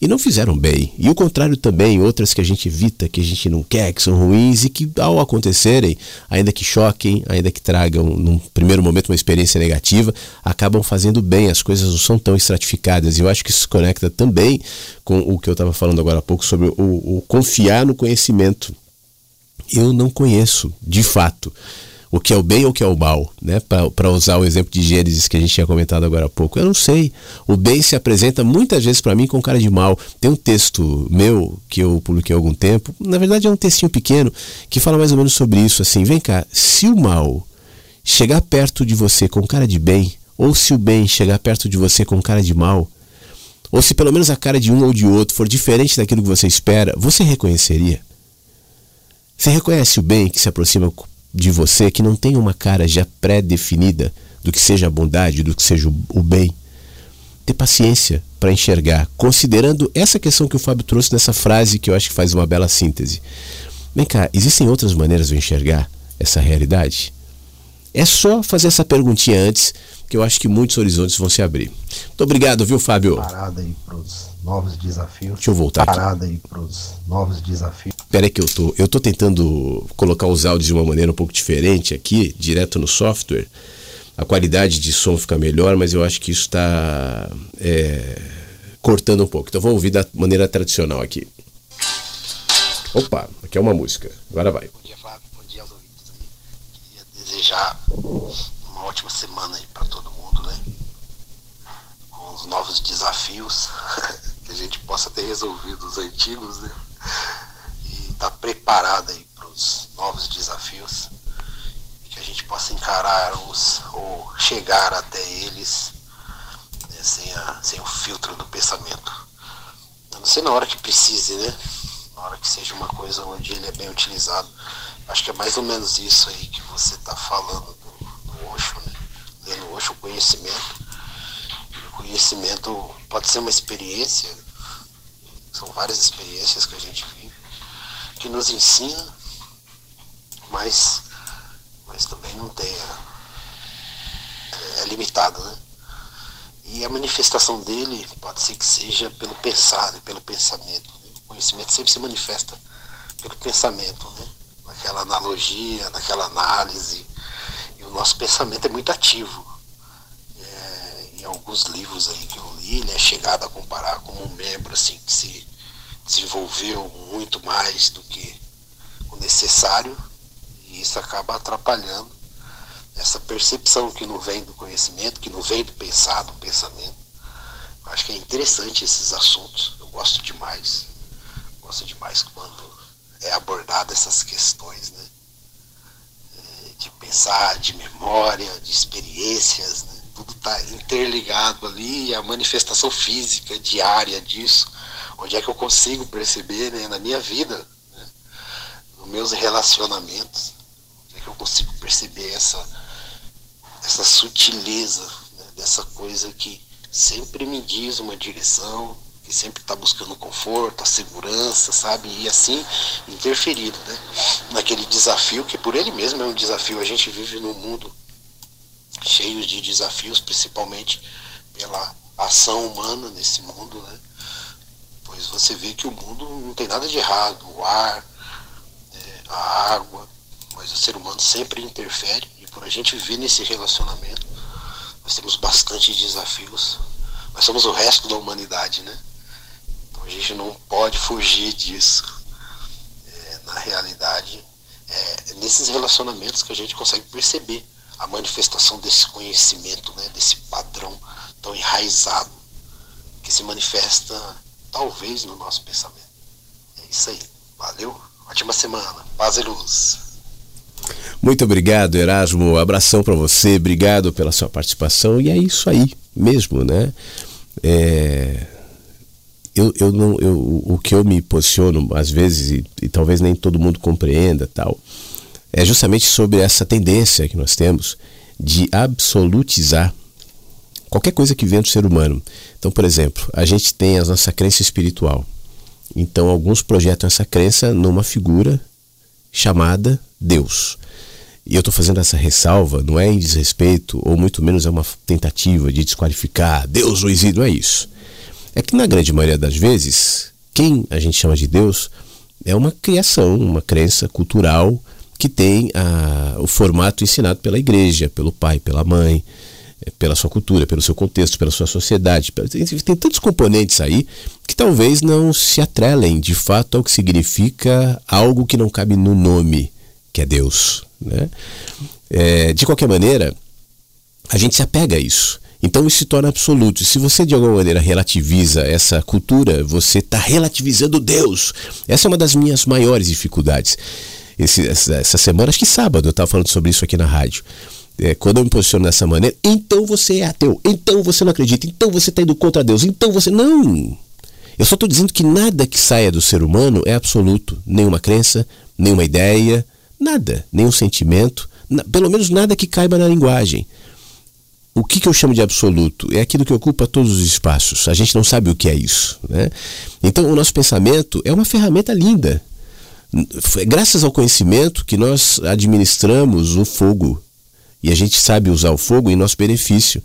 e não fizeram bem. E o contrário também, outras que a gente evita, que a gente não quer, que são ruins e que ao acontecerem, ainda que choquem, ainda que tragam num primeiro momento uma experiência negativa, acabam fazendo bem, as coisas não são tão estratificadas. E eu acho que isso se conecta também com o que eu estava falando agora há pouco sobre o, o confiar no conhecimento. Eu não conheço, de fato o que é o bem ou o que é o mal, né? Para usar o exemplo de Gênesis que a gente tinha comentado agora há pouco. Eu não sei. O bem se apresenta muitas vezes para mim com cara de mal. Tem um texto meu que eu publiquei há algum tempo, na verdade é um textinho pequeno que fala mais ou menos sobre isso, assim, vem cá, se o mal chegar perto de você com cara de bem, ou se o bem chegar perto de você com cara de mal, ou se pelo menos a cara de um ou de outro for diferente daquilo que você espera, você reconheceria? Você reconhece o bem que se aproxima de você que não tem uma cara já pré-definida do que seja a bondade, do que seja o bem. Ter paciência para enxergar, considerando essa questão que o Fábio trouxe nessa frase que eu acho que faz uma bela síntese. Vem cá, existem outras maneiras de enxergar essa realidade? É só fazer essa perguntinha antes, que eu acho que muitos horizontes vão se abrir. Muito obrigado, viu, Fábio? Parada aí pros novos desafios. Deixa eu voltar Parada aqui. aí pros novos desafios. Peraí que eu tô, eu tô tentando colocar os áudios de uma maneira um pouco diferente aqui, direto no software. A qualidade de som fica melhor, mas eu acho que isso está é, cortando um pouco. Então vamos ouvir da maneira tradicional aqui. Opa, aqui é uma música. Agora vai. Bom dia, Flávio. Bom dia aos ouvintes. Queria desejar uma ótima semana para todo mundo, né? Com os novos desafios, que a gente possa ter resolvido os antigos, né? E estar tá preparado aí para os novos desafios. E que a gente possa encará-los ou chegar até eles né? sem, a, sem o filtro do pensamento. A não ser na hora que precise, né? na hora que seja uma coisa onde ele é bem utilizado. Acho que é mais ou menos isso aí que você está falando do, do Osho, né? Lendo Osho, o conhecimento. o conhecimento pode ser uma experiência, são várias experiências que a gente vive, que nos ensina, mas, mas também não tem. É, é limitado, né? E a manifestação dele pode ser que seja pelo pensar, né? pelo pensamento conhecimento sempre se manifesta pelo pensamento, né? naquela analogia, naquela análise. E o nosso pensamento é muito ativo. É, em alguns livros aí que eu li, ele é chegado a comparar como um membro assim, que se desenvolveu muito mais do que o necessário, e isso acaba atrapalhando essa percepção que não vem do conhecimento, que não vem do pensar, do pensamento. Eu acho que é interessante esses assuntos, eu gosto demais gosto demais quando é abordada essas questões, né? É, de pensar, de memória, de experiências, né? tudo está interligado ali, a manifestação física diária disso, onde é que eu consigo perceber né, na minha vida, né? nos meus relacionamentos, onde é que eu consigo perceber essa, essa sutileza né, dessa coisa que sempre me diz uma direção, que sempre está buscando conforto, a segurança, sabe? E assim interferido, né? Naquele desafio que por ele mesmo é um desafio. A gente vive num mundo cheio de desafios, principalmente pela ação humana nesse mundo, né? Pois você vê que o mundo não tem nada de errado, o ar, é, a água, mas o ser humano sempre interfere e por a gente viver nesse relacionamento, nós temos bastante desafios. Nós somos o resto da humanidade, né? A gente não pode fugir disso. É, na realidade, é nesses relacionamentos que a gente consegue perceber a manifestação desse conhecimento, né, desse padrão tão enraizado que se manifesta talvez no nosso pensamento. É isso aí. Valeu. Ótima semana. Paz e luz. Muito obrigado, Erasmo. Abração para você. Obrigado pela sua participação. E é isso aí mesmo, né? É, eu, eu não, eu, o que eu me posiciono às vezes e, e, talvez nem todo mundo compreenda tal, é justamente sobre essa tendência que nós temos de absolutizar qualquer coisa que vem do ser humano. Então, por exemplo, a gente tem a nossa crença espiritual. Então, alguns projetam essa crença numa figura chamada Deus. E eu estou fazendo essa ressalva, não é em desrespeito, ou muito menos é uma tentativa de desqualificar Deus não existe, é isso. É que na grande maioria das vezes, quem a gente chama de Deus é uma criação, uma crença cultural que tem a, o formato ensinado pela igreja, pelo pai, pela mãe, pela sua cultura, pelo seu contexto, pela sua sociedade. Tem, tem tantos componentes aí que talvez não se atrelem de fato ao que significa algo que não cabe no nome, que é Deus. Né? É, de qualquer maneira, a gente se apega a isso. Então isso se torna absoluto. Se você de alguma maneira relativiza essa cultura, você está relativizando Deus. Essa é uma das minhas maiores dificuldades. Esse, essa, essa, semana, acho que sábado, eu estava falando sobre isso aqui na rádio. É, quando eu me posiciono dessa maneira, então você é ateu, então você não acredita, então você está indo contra Deus, então você. Não! Eu só estou dizendo que nada que saia do ser humano é absoluto. Nenhuma crença, nenhuma ideia, nada, nenhum sentimento, na, pelo menos nada que caiba na linguagem. O que, que eu chamo de absoluto? É aquilo que ocupa todos os espaços. A gente não sabe o que é isso. Né? Então, o nosso pensamento é uma ferramenta linda. Graças ao conhecimento que nós administramos o fogo e a gente sabe usar o fogo em nosso benefício.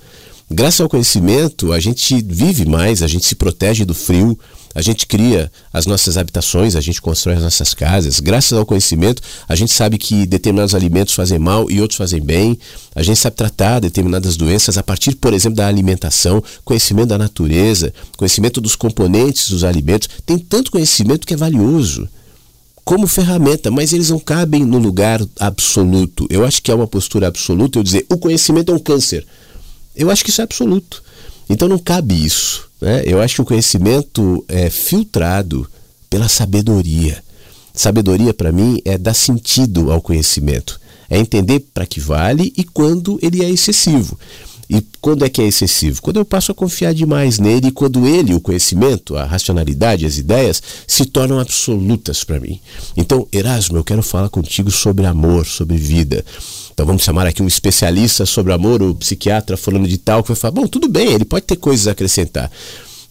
Graças ao conhecimento, a gente vive mais, a gente se protege do frio, a gente cria as nossas habitações, a gente constrói as nossas casas. Graças ao conhecimento, a gente sabe que determinados alimentos fazem mal e outros fazem bem. A gente sabe tratar determinadas doenças a partir, por exemplo, da alimentação, conhecimento da natureza, conhecimento dos componentes dos alimentos. Tem tanto conhecimento que é valioso como ferramenta, mas eles não cabem no lugar absoluto. Eu acho que é uma postura absoluta eu dizer o conhecimento é um câncer. Eu acho que isso é absoluto. Então não cabe isso. Né? Eu acho que o conhecimento é filtrado pela sabedoria. Sabedoria, para mim, é dar sentido ao conhecimento. É entender para que vale e quando ele é excessivo. E quando é que é excessivo? Quando eu passo a confiar demais nele e quando ele, o conhecimento, a racionalidade, as ideias, se tornam absolutas para mim. Então, Erasmo, eu quero falar contigo sobre amor, sobre vida. Então vamos chamar aqui um especialista sobre amor, o psiquiatra falando de tal, que vai falar, bom, tudo bem, ele pode ter coisas a acrescentar.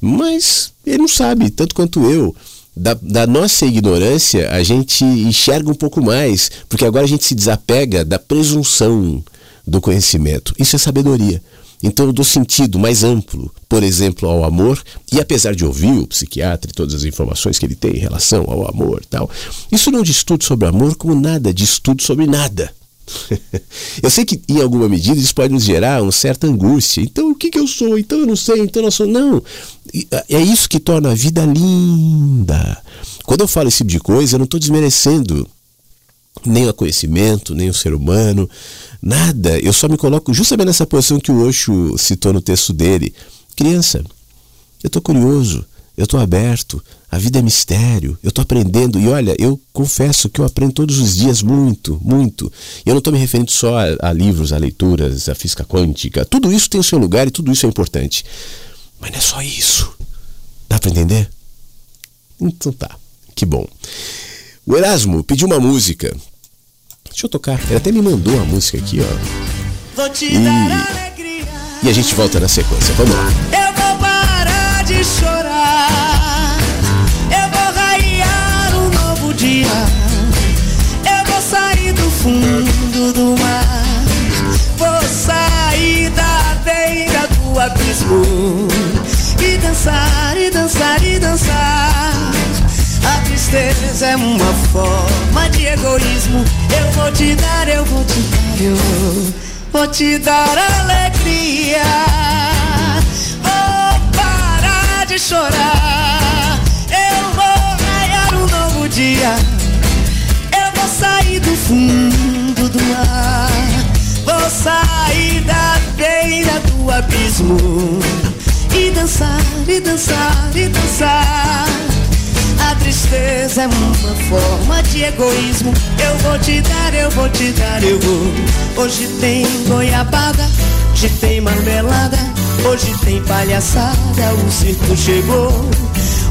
Mas ele não sabe, tanto quanto eu. Da, da, nossa ignorância, a gente enxerga um pouco mais, porque agora a gente se desapega da presunção do conhecimento. Isso é sabedoria. Então eu dou sentido mais amplo, por exemplo, ao amor, e apesar de ouvir o psiquiatra e todas as informações que ele tem em relação ao amor tal, isso não diz tudo sobre amor como nada diz tudo sobre nada. eu sei que em alguma medida isso pode nos gerar uma certa angústia. Então o que, que eu sou? Então eu não sei, então eu não sou. Não. É isso que torna a vida linda. Quando eu falo esse tipo de coisa, eu não estou desmerecendo nem o conhecimento, nem o ser humano, Nada. Eu só me coloco justamente nessa posição que o Osho citou no texto dele. Criança, eu estou curioso, eu estou aberto, a vida é mistério, eu estou aprendendo. E olha, eu confesso que eu aprendo todos os dias muito, muito. E eu não estou me referindo só a, a, livros, a leituras, a física quântica. Tudo isso tem o seu lugar e tudo isso é importante. Mas não é só isso. Dá para entender? Então tá, que bom. O Erasmo pediu uma música Deixa eu tocar. Ele até me mandou a música aqui, ó. E, e a gente volta na sequência. Vamos lá. Eu vou parar de chorar. Eu vou raiar um novo dia. Eu vou sair do fundo do mar. Vou sair da beira do abismo. Tristeza é uma forma de egoísmo. Eu vou te dar, eu vou te dar, eu vou te dar alegria. Vou parar de chorar. Eu vou ganhar um novo dia. Eu vou sair do fundo do mar. Vou sair da beira do abismo. E dançar, e dançar, e dançar. Tristeza é uma forma de egoísmo. Eu vou te dar, eu vou te dar, eu vou. Hoje tem goiabada, hoje tem marmelada, hoje tem palhaçada, o circo chegou.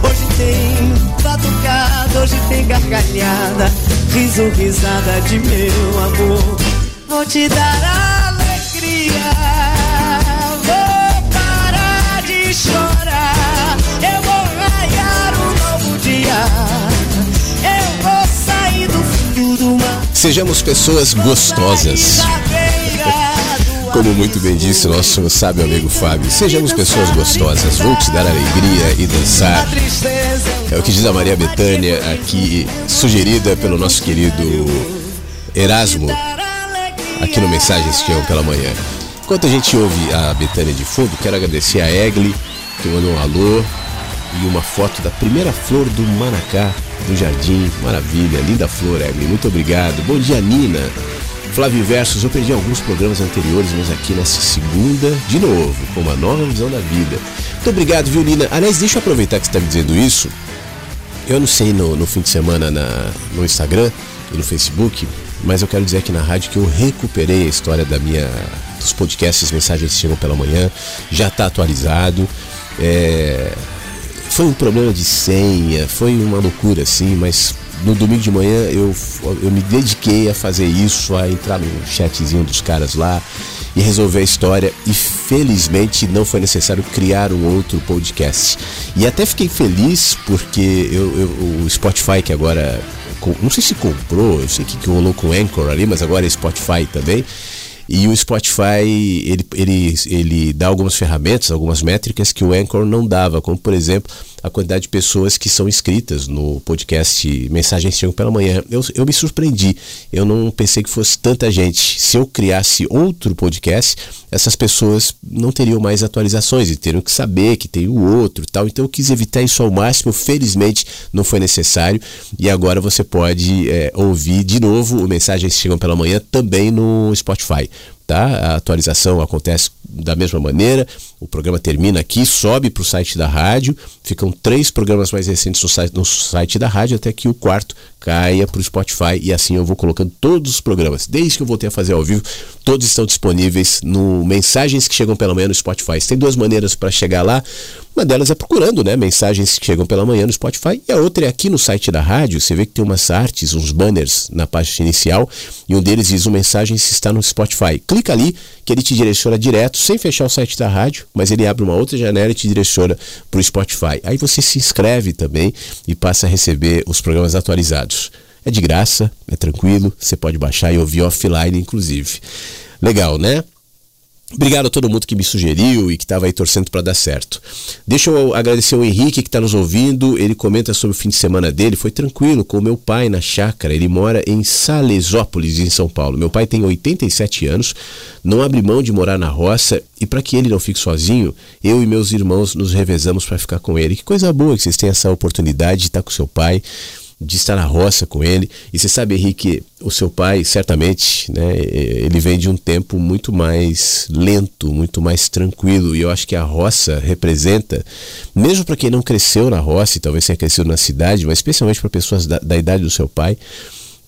Hoje tem batucada, hoje tem gargalhada, riso, risada de meu amor. Vou te dar alegria, vou parar de chorar, Sejamos pessoas gostosas. Como muito bem disse nosso sábio amigo Fábio, sejamos pessoas gostosas, vou te dar alegria e dançar. É o que diz a Maria Betânia aqui, sugerida pelo nosso querido Erasmo, aqui no Mensagens que pela manhã. Enquanto a gente ouve a Betânia de fundo, quero agradecer a Egli, que mandou um alô e uma foto da primeira flor do Manacá, do jardim. Maravilha, linda flor, Egli. Muito obrigado. Bom dia, Nina. Flávio Versos, eu perdi alguns programas anteriores, mas aqui nessa segunda, de novo, com uma nova visão da vida. Muito obrigado, viu, Nina? Aliás, deixa eu aproveitar que você está me dizendo isso. Eu não sei no, no fim de semana na, no Instagram e no Facebook, mas eu quero dizer aqui na rádio que eu recuperei a história da minha dos podcasts Mensagens que Chegam pela Manhã, já está atualizado. É, foi um problema de senha, foi uma loucura assim, mas no domingo de manhã eu, eu me dediquei a fazer isso, a entrar no chatzinho dos caras lá e resolver a história. E felizmente não foi necessário criar um outro podcast. E até fiquei feliz porque eu, eu, o Spotify, que agora. Não sei se comprou, eu sei que, rolou com o Anchor ali, mas agora é Spotify também. E o Spotify, ele, ele, ele dá algumas ferramentas, algumas métricas que o Anchor não dava, como por exemplo a quantidade de pessoas que são inscritas no podcast Mensagens Chegam pela Manhã. Eu, eu me surpreendi, eu não pensei que fosse tanta gente. Se eu criasse outro podcast, essas pessoas não teriam mais atualizações e teriam que saber que tem o outro tal. Então eu quis evitar isso ao máximo, felizmente não foi necessário. E agora você pode é, ouvir de novo o Mensagens Chegam pela Manhã também no Spotify. Tá? A atualização acontece da mesma maneira. O programa termina aqui, sobe para o site da rádio. Ficam três programas mais recentes no site, no site da rádio, até que o quarto caia para o Spotify. E assim eu vou colocando todos os programas. Desde que eu voltei a fazer ao vivo, todos estão disponíveis no Mensagens que Chegam pela Manhã no Spotify. Tem duas maneiras para chegar lá. Uma delas é procurando, né? Mensagens que chegam pela manhã no Spotify. E a outra é aqui no site da rádio. Você vê que tem umas artes, uns banners na página inicial. E um deles diz: o Mensagens está no Spotify. Clica ali que ele te direciona direto, sem fechar o site da rádio, mas ele abre uma outra janela e te direciona para o Spotify. Aí você se inscreve também e passa a receber os programas atualizados. É de graça, é tranquilo, você pode baixar e ouvir offline, inclusive. Legal, né? Obrigado a todo mundo que me sugeriu e que estava aí torcendo para dar certo. Deixa eu agradecer o Henrique que está nos ouvindo. Ele comenta sobre o fim de semana dele. Foi tranquilo com o meu pai na chácara. Ele mora em Salesópolis, em São Paulo. Meu pai tem 87 anos, não abre mão de morar na roça e para que ele não fique sozinho, eu e meus irmãos nos revezamos para ficar com ele. Que coisa boa que vocês têm essa oportunidade de estar com seu pai de estar na roça com ele. E você sabe, Henrique, o seu pai, certamente, né, ele vem de um tempo muito mais lento, muito mais tranquilo. E eu acho que a roça representa, mesmo para quem não cresceu na roça e talvez tenha crescido na cidade, mas especialmente para pessoas da, da, idade do seu pai,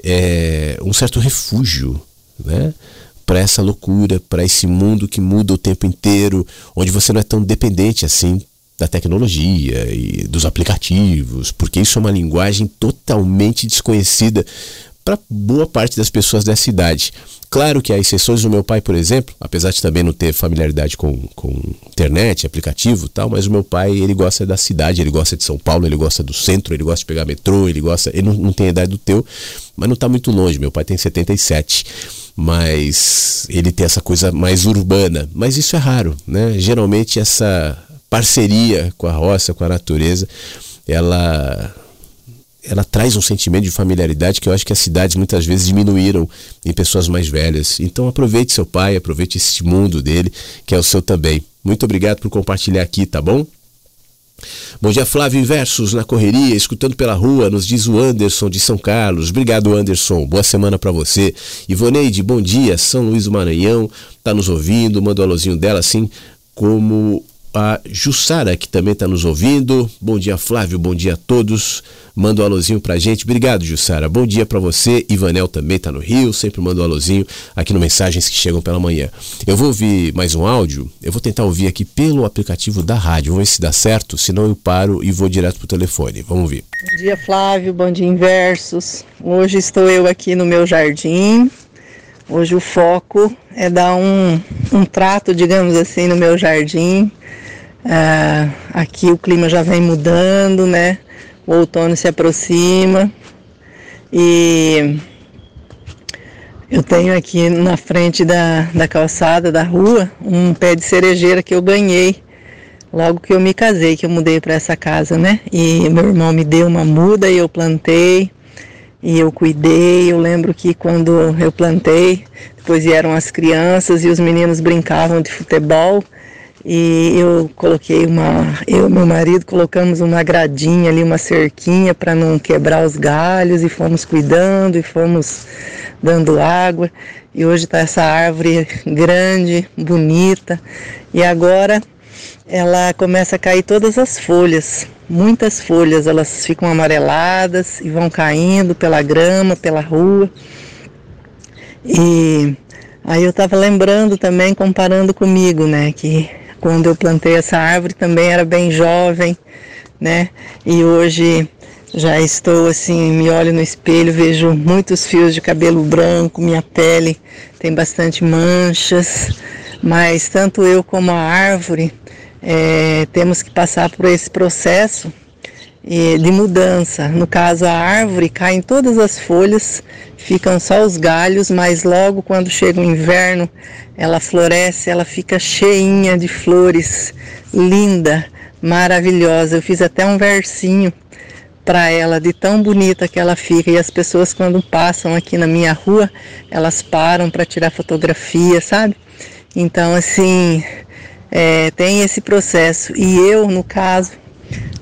é um certo refúgio, né? Para essa loucura, para esse mundo que muda o tempo inteiro, onde você não é tão dependente assim da tecnologia e dos aplicativos, porque isso é uma linguagem totalmente desconhecida para boa parte das pessoas dessa idade. Claro que há exceções do meu pai, por exemplo, apesar de também não ter familiaridade com, com internet, aplicativo tal, mas o meu pai, ele gosta da cidade, ele gosta de São Paulo, ele gosta do centro, ele gosta de pegar metrô, ele gosta. Ele não, não tem a idade do teu, mas não está muito longe. Meu pai tem 77 mas ele tem essa coisa mais urbana. Mas isso é raro, né? Geralmente essa parceria com a roça, com a natureza, ela ela traz um sentimento de familiaridade que eu acho que as cidades muitas vezes diminuíram em pessoas mais velhas. Então aproveite seu pai, aproveite esse mundo dele, que é o seu também. Muito obrigado por compartilhar aqui, tá bom? Bom dia, Flávio Versos na correria, escutando pela rua, nos diz o Anderson de São Carlos. Obrigado, Anderson. Boa semana para você. Ivoneide, bom dia. São Luís do Maranhão, tá nos ouvindo, manda o alôzinho dela assim como a Jussara, que também está nos ouvindo. Bom dia, Flávio. Bom dia a todos. Manda um alôzinho pra gente. Obrigado, Jussara. Bom dia para você. Ivanel também está no Rio. Sempre manda um alôzinho aqui no Mensagens que chegam pela manhã. Eu vou ouvir mais um áudio. Eu vou tentar ouvir aqui pelo aplicativo da rádio. Vamos ver se dá certo. Senão eu paro e vou direto pro telefone. Vamos ver. Bom dia, Flávio. Bom dia, Inversos. Hoje estou eu aqui no meu jardim. Hoje o foco é dar um, um trato, digamos assim, no meu jardim ah, aqui o clima já vem mudando, né? O outono se aproxima e eu tenho aqui na frente da, da calçada da rua um pé de cerejeira que eu ganhei logo que eu me casei, que eu mudei para essa casa, né? E meu irmão me deu uma muda e eu plantei e eu cuidei. Eu lembro que quando eu plantei, depois vieram as crianças e os meninos brincavam de futebol e eu coloquei uma, eu e meu marido colocamos uma gradinha ali, uma cerquinha para não quebrar os galhos e fomos cuidando e fomos dando água. E hoje está essa árvore grande, bonita. E agora ela começa a cair todas as folhas, muitas folhas, elas ficam amareladas e vão caindo pela grama, pela rua. E aí eu estava lembrando também, comparando comigo, né, que quando eu plantei essa árvore também era bem jovem, né? E hoje já estou assim, me olho no espelho, vejo muitos fios de cabelo branco, minha pele tem bastante manchas, mas tanto eu como a árvore é, temos que passar por esse processo de mudança. No caso, a árvore caem todas as folhas, ficam só os galhos, mas logo quando chega o inverno, ela floresce, ela fica cheinha de flores, linda, maravilhosa. Eu fiz até um versinho para ela de tão bonita que ela fica e as pessoas quando passam aqui na minha rua, elas param para tirar fotografia, sabe? Então assim, é, tem esse processo e eu no caso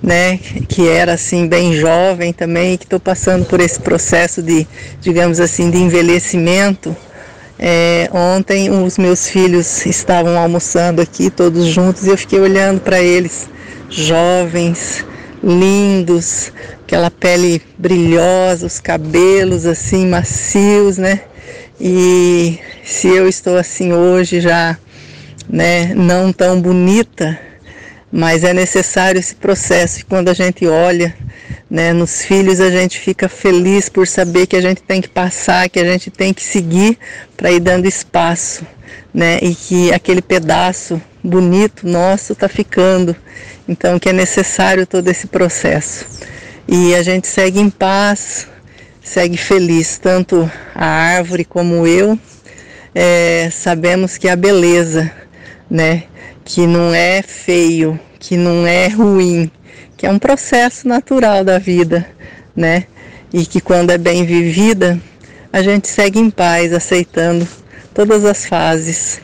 né, que era assim bem jovem também, que estou passando por esse processo de, digamos assim, de envelhecimento. É, ontem os meus filhos estavam almoçando aqui todos juntos e eu fiquei olhando para eles, jovens, lindos, aquela pele brilhosa, os cabelos assim macios, né? E se eu estou assim hoje já, né, não tão bonita, mas é necessário esse processo. E quando a gente olha né, nos filhos, a gente fica feliz por saber que a gente tem que passar, que a gente tem que seguir para ir dando espaço, né, e que aquele pedaço bonito nosso está ficando. Então, que é necessário todo esse processo. E a gente segue em paz, segue feliz, tanto a árvore como eu. É, sabemos que a beleza, né? Que não é feio, que não é ruim, que é um processo natural da vida, né? E que quando é bem vivida, a gente segue em paz, aceitando todas as fases.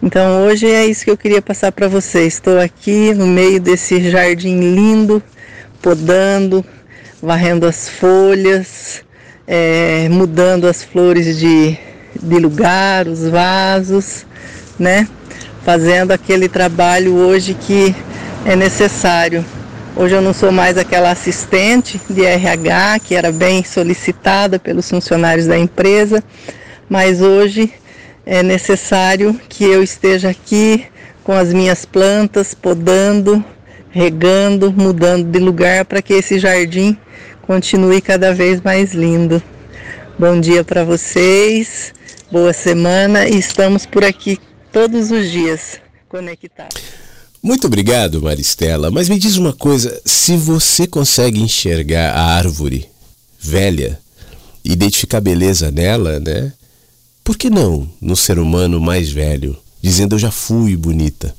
Então hoje é isso que eu queria passar para vocês. Estou aqui no meio desse jardim lindo, podando, varrendo as folhas, é, mudando as flores de, de lugar, os vasos, né? Fazendo aquele trabalho hoje que é necessário. Hoje eu não sou mais aquela assistente de RH que era bem solicitada pelos funcionários da empresa, mas hoje é necessário que eu esteja aqui com as minhas plantas, podando, regando, mudando de lugar para que esse jardim continue cada vez mais lindo. Bom dia para vocês, boa semana e estamos por aqui todos os dias conectados. Muito obrigado, Maristela. Mas me diz uma coisa: se você consegue enxergar a árvore velha, identificar beleza nela, né? Por que não no ser humano mais velho, dizendo eu já fui bonita?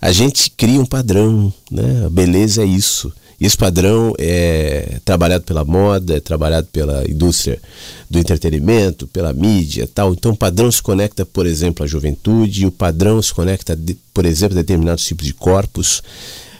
A gente cria um padrão, né? A beleza é isso. Esse padrão é trabalhado pela moda, é trabalhado pela indústria do entretenimento, pela mídia tal. Então o padrão se conecta, por exemplo, à juventude, o padrão se conecta, por exemplo, a determinados tipos de corpos.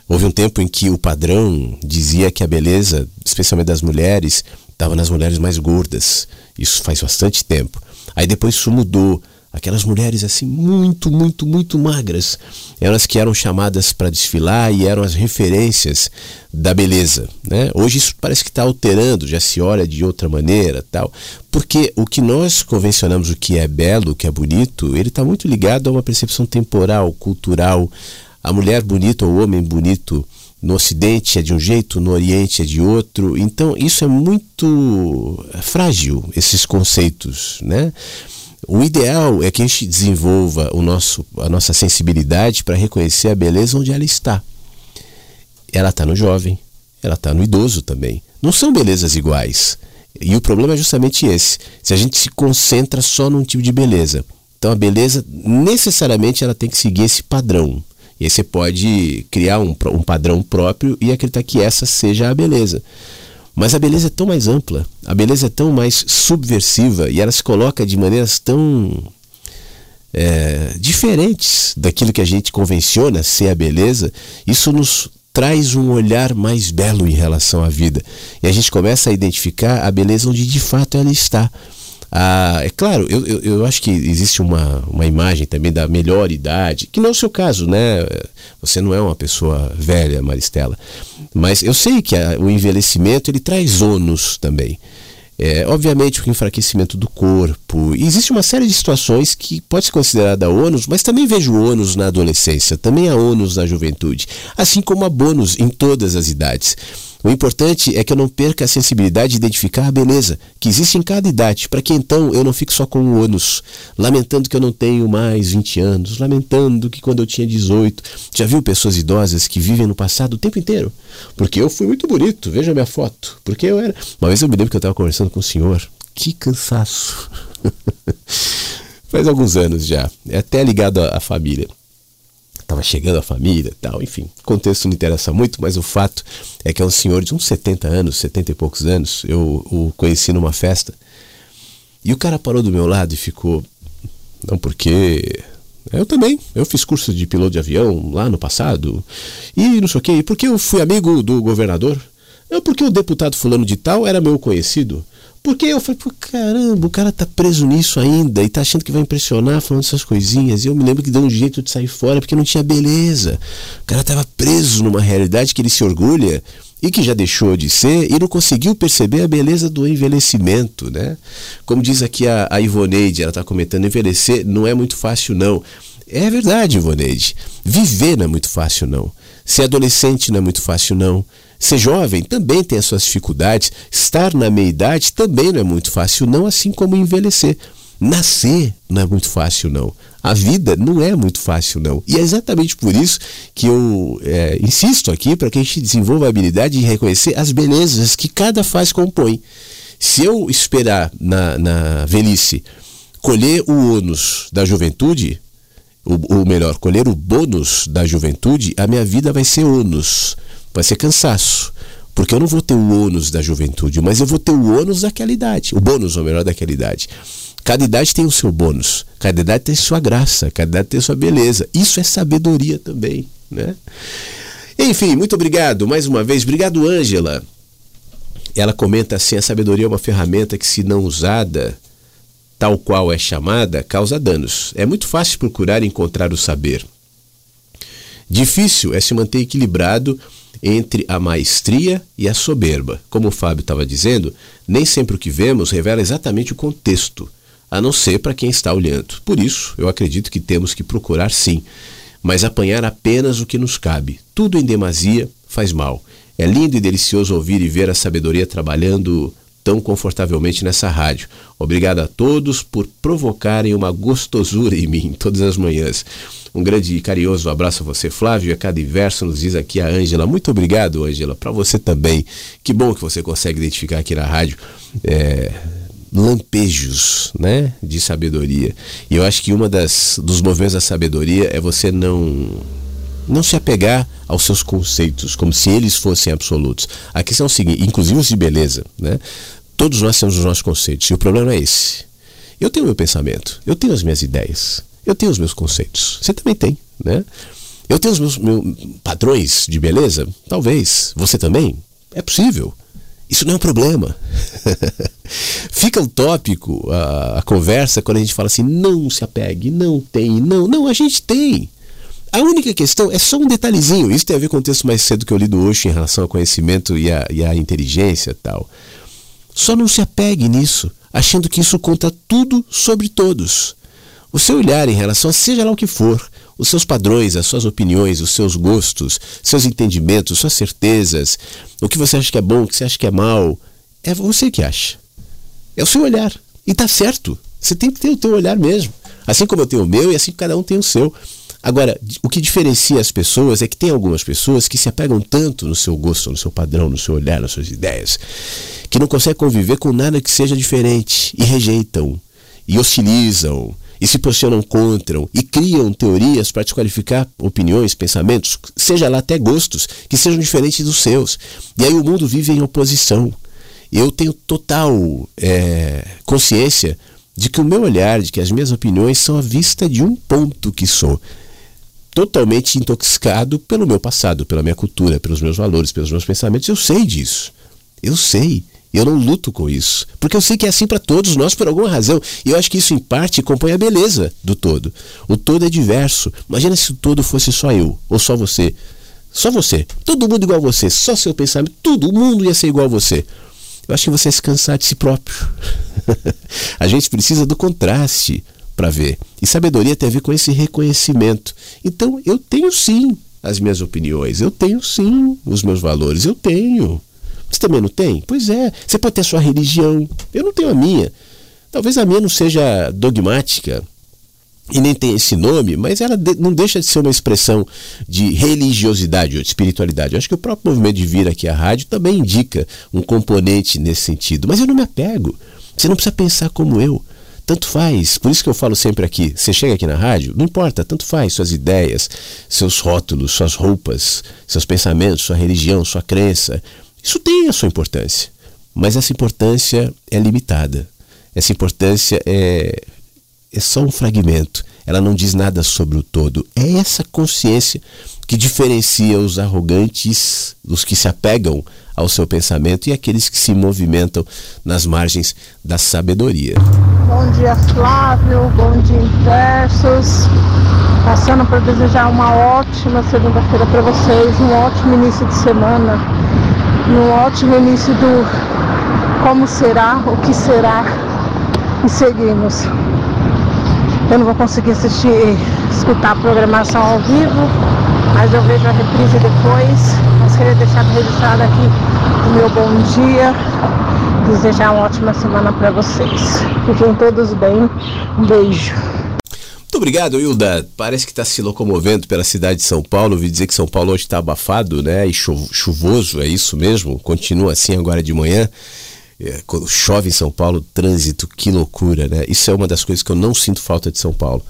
Houve um tempo em que o padrão dizia que a beleza, especialmente das mulheres, estava nas mulheres mais gordas. Isso faz bastante tempo. Aí depois isso mudou aquelas mulheres assim muito, muito, muito magras, elas que eram chamadas para desfilar e eram as referências da beleza, né? Hoje isso parece que está alterando, já se olha de outra maneira, tal, porque o que nós convencionamos o que é belo, o que é bonito, ele está muito ligado a uma percepção temporal, cultural. A mulher bonita ou o homem bonito no Ocidente é de um jeito, no Oriente é de outro. Então isso é muito frágil esses conceitos, né? O ideal é que a gente desenvolva o nosso, a nossa sensibilidade para reconhecer a beleza onde ela está. Ela está no jovem, ela está no idoso também. Não são belezas iguais. E o problema é justamente esse. Se a gente se concentra só num tipo de beleza. Então a beleza, necessariamente, ela tem que seguir esse padrão. E aí você pode criar um, um padrão próprio e acreditar que essa seja a beleza. Mas a beleza é tão mais ampla, a beleza é tão mais subversiva e ela se coloca de maneiras tão é, diferentes daquilo que a gente convenciona ser a beleza. Isso nos traz um olhar mais belo em relação à vida. E a gente começa a identificar a beleza onde de fato ela está. Ah, é claro, eu, eu, eu, acho que existe uma, uma imagem também da melhor idade, que não é o seu caso, né? Você não é uma pessoa velha, Maristela. Mas eu sei que a, o envelhecimento ele traz ônus também. É, obviamente o enfraquecimento do corpo. E existe uma série de situações que pode ser considerada ônus, mas também vejo ônus na adolescência, também há ônus na juventude, assim como há bônus em todas as idades. O importante é que eu não perca a sensibilidade de identificar a beleza que existe em cada idade, para que então eu não fique só com o ônus, lamentando que eu não tenho mais 20 anos, lamentando que quando eu tinha 18. Já viu pessoas idosas que vivem no passado o tempo inteiro? Porque eu fui muito bonito, veja minha foto. Porque eu era. Uma vez eu me lembro que eu estava conversando com o senhor. Que cansaço. Faz alguns anos já. É até ligado à família. Tava chegando a família tal, enfim. Contexto não interessa muito, mas o fato é que é um senhor de uns 70 anos, 70 e poucos anos. Eu o conheci numa festa. E o cara parou do meu lado e ficou. Não, porque eu também. Eu fiz curso de piloto de avião lá no passado. E não sei o quê. E porque eu fui amigo do governador. Não, porque o deputado fulano de tal era meu conhecido. Porque eu falei, pô, caramba, o cara tá preso nisso ainda e tá achando que vai impressionar falando essas coisinhas. E eu me lembro que deu um jeito de sair fora porque não tinha beleza. O cara tava preso numa realidade que ele se orgulha e que já deixou de ser e não conseguiu perceber a beleza do envelhecimento, né? Como diz aqui a, a Ivoneide, ela está comentando, envelhecer não é muito fácil não. É verdade, Ivoneide. Viver não é muito fácil não. Ser adolescente não é muito fácil não. Ser jovem também tem as suas dificuldades. Estar na meia-idade também não é muito fácil, não, assim como envelhecer. Nascer não é muito fácil, não. A vida não é muito fácil, não. E é exatamente por isso que eu é, insisto aqui para que a gente desenvolva a habilidade de reconhecer as belezas que cada fase compõe. Se eu esperar na, na velhice colher o ônus da juventude, ou, ou melhor, colher o bônus da juventude, a minha vida vai ser ônus vai ser cansaço. Porque eu não vou ter o ônus da juventude, mas eu vou ter o ônus daquela idade. O bônus, ou melhor, daquela idade. Cada idade tem o seu bônus, cada idade tem sua graça, cada idade tem sua beleza. Isso é sabedoria também, né? Enfim, muito obrigado mais uma vez. Obrigado, Ângela. Ela comenta assim: a sabedoria é uma ferramenta que, se não usada tal qual é chamada, causa danos. É muito fácil procurar encontrar o saber. Difícil é se manter equilibrado entre a maestria e a soberba. Como o Fábio estava dizendo, nem sempre o que vemos revela exatamente o contexto, a não ser para quem está olhando. Por isso, eu acredito que temos que procurar sim, mas apanhar apenas o que nos cabe. Tudo em demasia faz mal. É lindo e delicioso ouvir e ver a sabedoria trabalhando tão confortavelmente nessa rádio. Obrigado a todos por provocarem uma gostosura em mim todas as manhãs. Um grande e carinhoso abraço a você, Flávio. A cada verso nos diz aqui a Ângela. Muito obrigado, Ângela. Para você também. Que bom que você consegue identificar aqui na rádio. É, lampejos né, de sabedoria. E eu acho que uma das dos movimentos da sabedoria é você não não se apegar aos seus conceitos como se eles fossem absolutos. A questão é o seguinte, inclusive os de beleza, né? Todos nós temos os nossos conceitos e o problema é esse. Eu tenho meu pensamento, eu tenho as minhas ideias. Eu tenho os meus conceitos. Você também tem, né? Eu tenho os meus, meus padrões de beleza? Talvez. Você também? É possível. Isso não é um problema. Fica utópico a, a conversa quando a gente fala assim: não se apegue, não tem, não. Não, a gente tem. A única questão é só um detalhezinho. Isso tem a ver com o texto mais cedo que eu li do em relação ao conhecimento e a, e a inteligência tal. Só não se apegue nisso, achando que isso conta tudo sobre todos. O seu olhar em relação a seja lá o que for, os seus padrões, as suas opiniões, os seus gostos, seus entendimentos, suas certezas, o que você acha que é bom, o que você acha que é mal, é você que acha. É o seu olhar. E tá certo. Você tem que ter o teu olhar mesmo. Assim como eu tenho o meu e assim cada um tem o seu. Agora, o que diferencia as pessoas é que tem algumas pessoas que se apegam tanto no seu gosto, no seu padrão, no seu olhar, nas suas ideias, que não conseguem conviver com nada que seja diferente e rejeitam, e hostilizam, e se posicionam contra e criam teorias para desqualificar opiniões, pensamentos, seja lá até gostos, que sejam diferentes dos seus. E aí o mundo vive em oposição. Eu tenho total é, consciência de que o meu olhar, de que as minhas opiniões são a vista de um ponto que sou. Totalmente intoxicado pelo meu passado, pela minha cultura, pelos meus valores, pelos meus pensamentos. Eu sei disso. Eu sei. Eu não luto com isso, porque eu sei que é assim para todos nós por alguma razão. E eu acho que isso em parte compõe a beleza do todo. O todo é diverso. Imagina se o todo fosse só eu ou só você. Só você. Todo mundo igual a você, só seu pensamento, tudo, o mundo ia ser igual a você. Eu acho que você ia se cansar de si próprio. a gente precisa do contraste para ver. E sabedoria tem a ver com esse reconhecimento. Então, eu tenho sim as minhas opiniões, eu tenho sim os meus valores, eu tenho. Você também não tem? Pois é. Você pode ter a sua religião. Eu não tenho a minha. Talvez a minha não seja dogmática e nem tem esse nome, mas ela não deixa de ser uma expressão de religiosidade ou de espiritualidade. Eu acho que o próprio movimento de vir aqui à rádio também indica um componente nesse sentido. Mas eu não me apego. Você não precisa pensar como eu. Tanto faz. Por isso que eu falo sempre aqui. Você chega aqui na rádio, não importa, tanto faz. Suas ideias, seus rótulos, suas roupas, seus pensamentos, sua religião, sua crença. Isso tem a sua importância. Mas essa importância é limitada. Essa importância é, é só um fragmento. Ela não diz nada sobre o todo. É essa consciência que diferencia os arrogantes, os que se apegam ao seu pensamento e aqueles que se movimentam nas margens da sabedoria. Bom dia, Flávio. Bom dia, Inversos. Passando para desejar uma ótima segunda-feira para vocês, um ótimo início de semana, um ótimo início do como será, o que será e seguimos. Eu não vou conseguir assistir, escutar a programação ao vivo, mas eu vejo a reprise depois. Mas queria deixar registrado aqui o meu bom dia. Desejar uma ótima semana para vocês. Fiquem todos bem. Um beijo. Muito obrigado, Hilda. Parece que está se locomovendo pela cidade de São Paulo. Ouvi dizer que São Paulo hoje está abafado, né? E chuvoso, é isso mesmo? Continua assim agora de manhã. É, quando chove em São Paulo, trânsito, que loucura, né? Isso é uma das coisas que eu não sinto falta de São Paulo.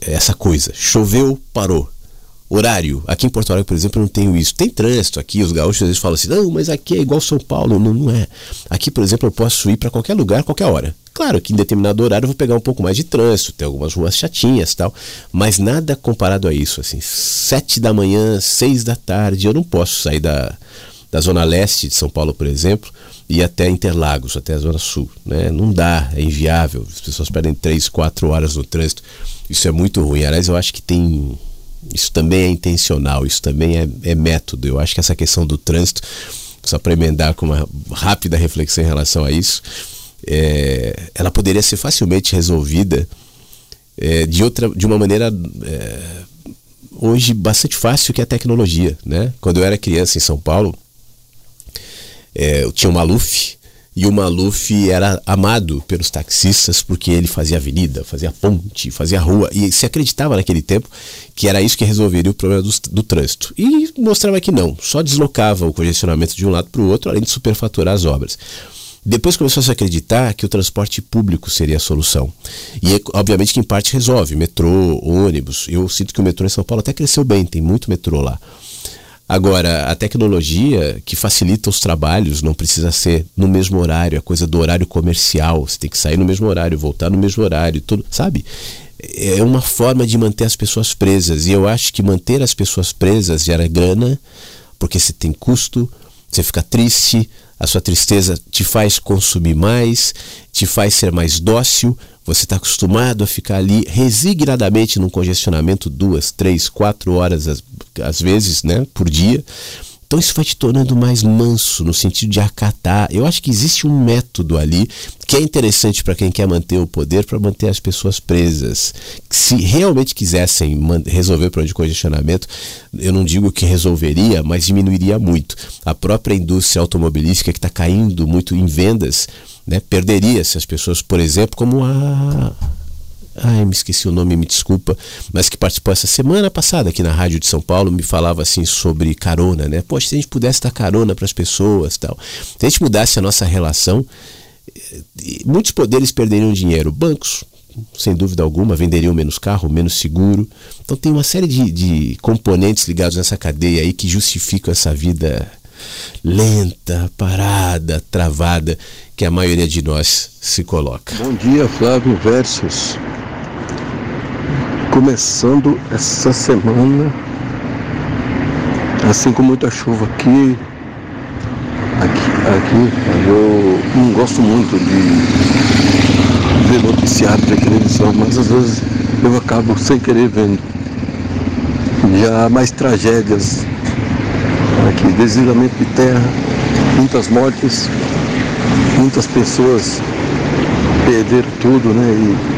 É essa coisa, choveu, parou. Horário. Aqui em Porto Alegre, por exemplo, eu não tenho isso. Tem trânsito aqui, os gaúchos às vezes falam assim: não, mas aqui é igual São Paulo. Não, não é. Aqui, por exemplo, eu posso ir para qualquer lugar, qualquer hora. Claro que em determinado horário eu vou pegar um pouco mais de trânsito, tem algumas ruas chatinhas tal, mas nada comparado a isso. Assim, sete da manhã, seis da tarde, eu não posso sair da, da zona leste de São Paulo, por exemplo, e até Interlagos, até a zona sul. Né? Não dá, é inviável. As pessoas perdem três, quatro horas no trânsito. Isso é muito ruim. Aliás, eu acho que tem. Isso também é intencional, isso também é, é método. Eu acho que essa questão do trânsito, só para emendar com uma rápida reflexão em relação a isso, é, ela poderia ser facilmente resolvida é, de, outra, de uma maneira é, hoje bastante fácil que a tecnologia. Né? Quando eu era criança em São Paulo, é, eu tinha o Maluf, e o Maluf era amado pelos taxistas porque ele fazia avenida, fazia ponte, fazia rua. E se acreditava naquele tempo que era isso que resolveria o problema do, do trânsito. E mostrava que não, só deslocava o congestionamento de um lado para o outro, além de superfaturar as obras. Depois começou a se acreditar que o transporte público seria a solução. E obviamente que em parte resolve, metrô, ônibus. Eu sinto que o metrô em São Paulo até cresceu bem, tem muito metrô lá. Agora, a tecnologia que facilita os trabalhos não precisa ser no mesmo horário, a coisa do horário comercial, você tem que sair no mesmo horário, voltar no mesmo horário, tudo, sabe? É uma forma de manter as pessoas presas. E eu acho que manter as pessoas presas gera grana, porque você tem custo, você fica triste, a sua tristeza te faz consumir mais, te faz ser mais dócil, você está acostumado a ficar ali resignadamente num congestionamento duas, três, quatro horas às, vezes, né, por dia. Então isso vai te tornando mais manso no sentido de acatar. Eu acho que existe um método ali que é interessante para quem quer manter o poder, para manter as pessoas presas. Se realmente quisessem resolver o problema de congestionamento, eu não digo que resolveria, mas diminuiria muito. A própria indústria automobilística que está caindo muito em vendas, né, perderia se as pessoas, por exemplo, como a ai, me esqueci o nome, me desculpa, mas que participou essa semana passada aqui na Rádio de São Paulo, me falava assim sobre carona, né? Poxa, se a gente pudesse dar carona para as pessoas tal. Se a gente mudasse a nossa relação, eh, muitos poderes perderiam dinheiro. Bancos, sem dúvida alguma, venderiam menos carro, menos seguro. Então tem uma série de, de componentes ligados nessa cadeia aí que justificam essa vida lenta, parada, travada que a maioria de nós se coloca. Bom dia, Flávio Versus começando essa semana assim com muita chuva aqui. Aqui, aqui eu não gosto muito de ver noticiário de televisão, mas às vezes eu acabo sem querer vendo. Já mais tragédias aqui, desligamento de terra, muitas mortes, muitas pessoas perderam tudo, né? E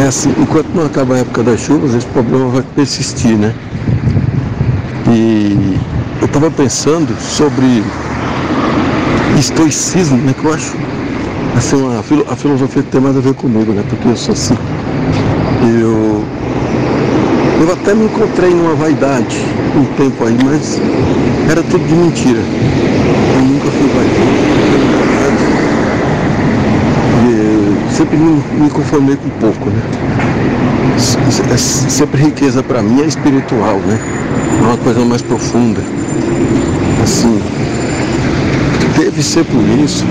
é assim, enquanto não acaba a época das chuvas, esse problema vai persistir, né? E eu estava pensando sobre estoicismo, né? Que eu acho assim, uma, a filosofia tem mais a ver comigo, né? Porque eu sou assim. Eu, eu até me encontrei numa vaidade um tempo aí, mas era tudo de mentira. Eu nunca fui vaidoso. E sempre me, me conformei com pouco, né? É sempre riqueza para mim é espiritual, né? É uma coisa mais profunda. Assim, deve ser por isso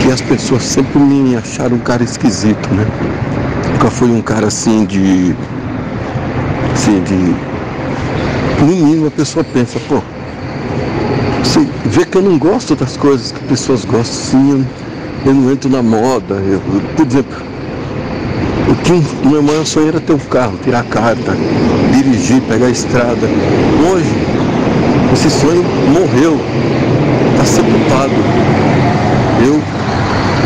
que as pessoas sempre me acharam um cara esquisito, né? Nunca fui um cara assim de. Assim, de. No mínimo a pessoa pensa, pô, você vê que eu não gosto das coisas que pessoas gostam, sim, eu, eu não entro na moda. Eu, por exemplo, o que meu maior sonho era ter um carro, tirar carta, dirigir, pegar a estrada. Hoje, esse sonho morreu, está sepultado. Eu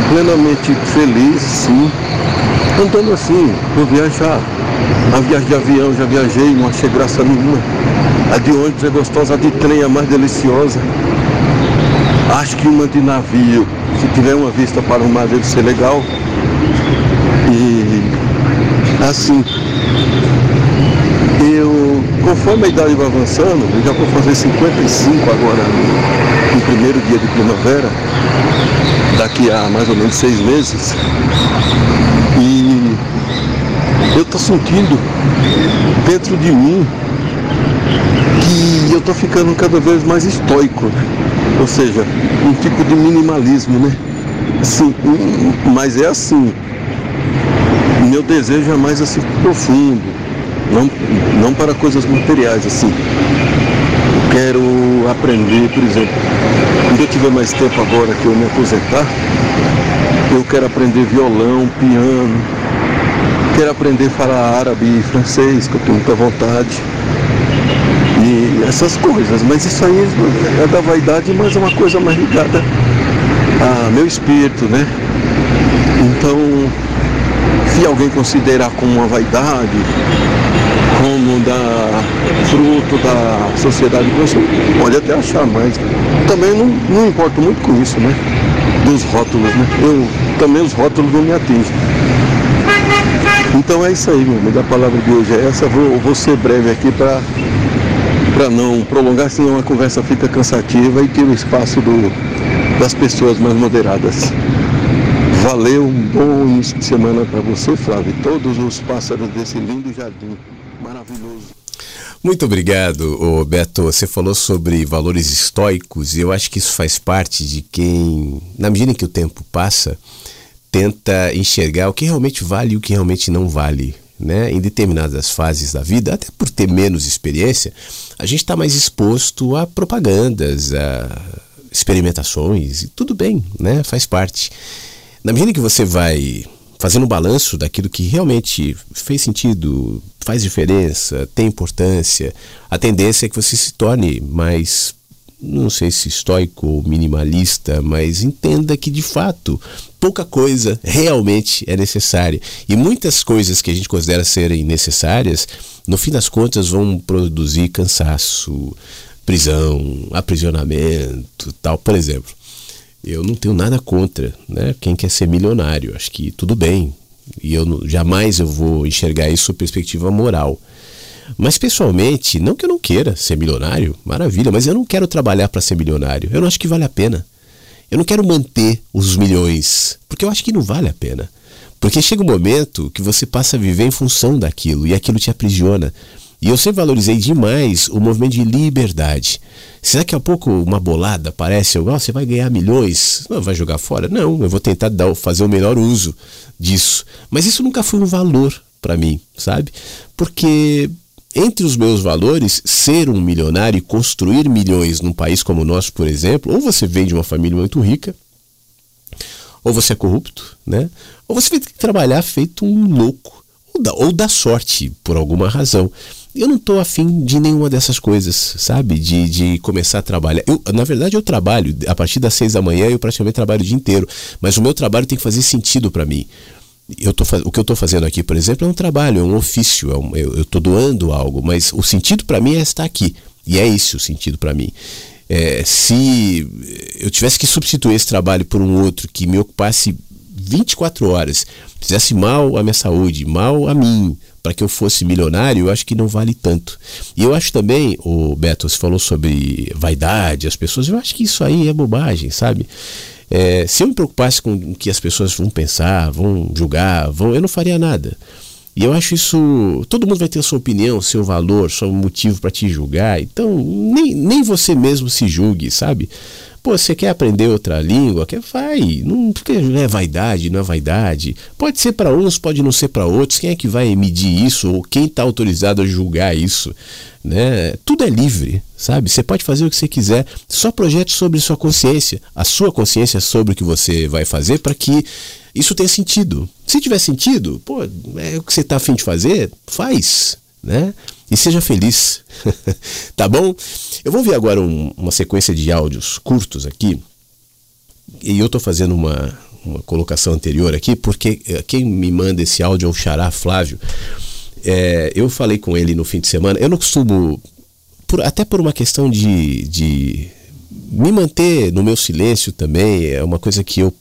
plenamente feliz, sim, andando assim, vou viajar. A viagem de avião já viajei, não achei graça nenhuma. A de ônibus é gostosa, a de trem é mais deliciosa. Acho que uma de navio, se tiver uma vista para o mar, deve ser legal. E assim, eu, conforme a idade vai avançando, eu já vou fazer 55 agora, no primeiro dia de primavera, daqui a mais ou menos seis meses. E eu estou sentindo dentro de mim que eu estou ficando cada vez mais estoico, né? ou seja, um tipo de minimalismo, né? Assim, mas é assim, meu desejo é mais assim profundo, não, não para coisas materiais, assim. Quero aprender, por exemplo, quando eu tiver mais tempo agora que eu me aposentar, eu quero aprender violão, piano, quero aprender a falar árabe e francês, que eu tenho muita vontade. E essas coisas, mas isso aí é da vaidade, mas é uma coisa mais ligada a meu espírito, né? Então, se alguém considerar como uma vaidade, como da fruto da sociedade pode até achar, mas também não, não importo muito com isso, né? Dos rótulos, né? Eu, também os rótulos não me atingem. Então é isso aí, meu amigo. A palavra de hoje é essa. Vou, vou ser breve aqui para para não prolongar, senão a conversa fica cansativa e tira o espaço do, das pessoas mais moderadas. Valeu, um bom início de semana para você, Flávio, e todos os pássaros desse lindo jardim maravilhoso. Muito obrigado, Beto. Você falou sobre valores estoicos e eu acho que isso faz parte de quem, na medida em que o tempo passa, tenta enxergar o que realmente vale e o que realmente não vale. Né? Em determinadas fases da vida, até por ter menos experiência, a gente está mais exposto a propagandas, a experimentações, e tudo bem, né? faz parte. Na medida que você vai fazendo um balanço daquilo que realmente fez sentido, faz diferença, tem importância, a tendência é que você se torne mais, não sei se estoico ou minimalista, mas entenda que de fato pouca coisa realmente é necessária. E muitas coisas que a gente considera serem necessárias, no fim das contas, vão produzir cansaço, prisão, aprisionamento, tal. Por exemplo, eu não tenho nada contra, né? Quem quer ser milionário, acho que tudo bem. E eu jamais eu vou enxergar isso sob perspectiva moral. Mas pessoalmente, não que eu não queira ser milionário, maravilha, mas eu não quero trabalhar para ser milionário. Eu não acho que vale a pena. Eu não quero manter os milhões, porque eu acho que não vale a pena. Porque chega um momento que você passa a viver em função daquilo e aquilo te aprisiona. E eu sempre valorizei demais o movimento de liberdade. Se daqui a pouco uma bolada aparece, oh, você vai ganhar milhões, não vai jogar fora? Não, eu vou tentar dar, fazer o melhor uso disso. Mas isso nunca foi um valor para mim, sabe? Porque entre os meus valores, ser um milionário e construir milhões num país como o nosso, por exemplo, ou você vem de uma família muito rica, ou você é corrupto, né? Ou você vai ter que trabalhar feito um louco, ou da, ou da sorte, por alguma razão eu não estou afim de nenhuma dessas coisas, sabe? De, de começar a trabalhar. Eu, na verdade, eu trabalho, a partir das seis da manhã eu praticamente trabalho o dia inteiro, mas o meu trabalho tem que fazer sentido para mim. Eu tô, o que eu estou fazendo aqui, por exemplo, é um trabalho, é um ofício, é um, eu estou doando algo, mas o sentido para mim é estar aqui. E é esse o sentido para mim. É, se eu tivesse que substituir esse trabalho por um outro que me ocupasse 24 horas, fizesse mal à minha saúde, mal a mim, para que eu fosse milionário, eu acho que não vale tanto. E eu acho também, o Beto, você falou sobre vaidade, as pessoas, eu acho que isso aí é bobagem, sabe? É, se eu me preocupasse com o que as pessoas vão pensar, vão julgar, vão, eu não faria nada. E eu acho isso. Todo mundo vai ter a sua opinião, seu valor, seu motivo para te julgar. Então, nem, nem você mesmo se julgue, sabe? Pô, você quer aprender outra língua? Quer, vai. Não, não é vaidade, não é vaidade. Pode ser para uns, pode não ser para outros. Quem é que vai medir isso? Ou quem está autorizado a julgar isso? Né? Tudo é livre, sabe? Você pode fazer o que você quiser. Só projete sobre sua consciência, a sua consciência sobre o que você vai fazer para que isso tenha sentido. Se tiver sentido, pô, é o que você está afim de fazer, faz, né? e seja feliz. tá bom? Eu vou ver agora um, uma sequência de áudios curtos aqui. E eu estou fazendo uma, uma colocação anterior aqui, porque eh, quem me manda esse áudio é o Xará Flávio. É, eu falei com ele no fim de semana. Eu não costumo, por, até por uma questão de, de me manter no meu silêncio também, é uma coisa que eu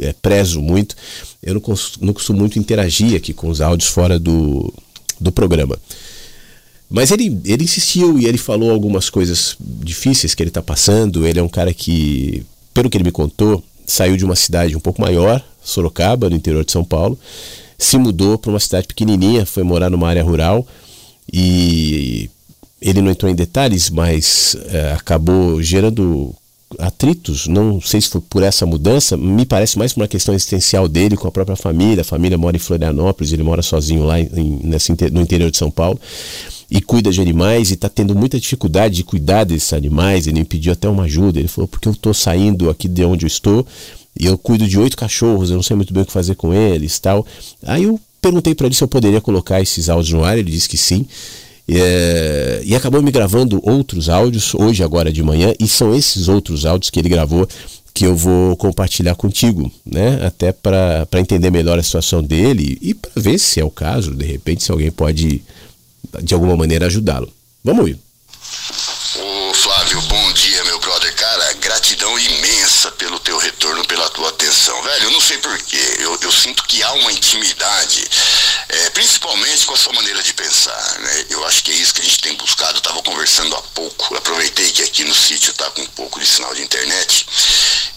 é, prezo muito. Eu não, não costumo muito interagir aqui com os áudios fora do, do programa. Mas ele, ele insistiu e ele falou algumas coisas difíceis que ele está passando. Ele é um cara que, pelo que ele me contou, saiu de uma cidade um pouco maior, Sorocaba, no interior de São Paulo, se mudou para uma cidade pequenininha, foi morar numa área rural e ele não entrou em detalhes, mas é, acabou gerando atritos, não sei se foi por essa mudança, me parece mais por uma questão existencial dele com a própria família. A família mora em Florianópolis, ele mora sozinho lá em, no interior de São Paulo e cuida de animais e está tendo muita dificuldade de cuidar desses animais. Ele me pediu até uma ajuda. Ele falou: porque eu estou saindo aqui de onde eu estou e eu cuido de oito cachorros, eu não sei muito bem o que fazer com eles tal. Aí eu perguntei para ele se eu poderia colocar esses áudios no ar. Ele disse que sim. É, e acabou me gravando outros áudios hoje, agora de manhã, e são esses outros áudios que ele gravou que eu vou compartilhar contigo, né? Até para entender melhor a situação dele e para ver se é o caso, de repente, se alguém pode de alguma maneira ajudá-lo. Vamos ir. Retorno, pela tua atenção. Velho, eu não sei porquê. Eu, eu sinto que há uma intimidade, é, principalmente com a sua maneira de pensar. Né? Eu acho que é isso que a gente tem buscado. Eu tava conversando há pouco. Aproveitei que aqui no sítio tá com um pouco de sinal de internet.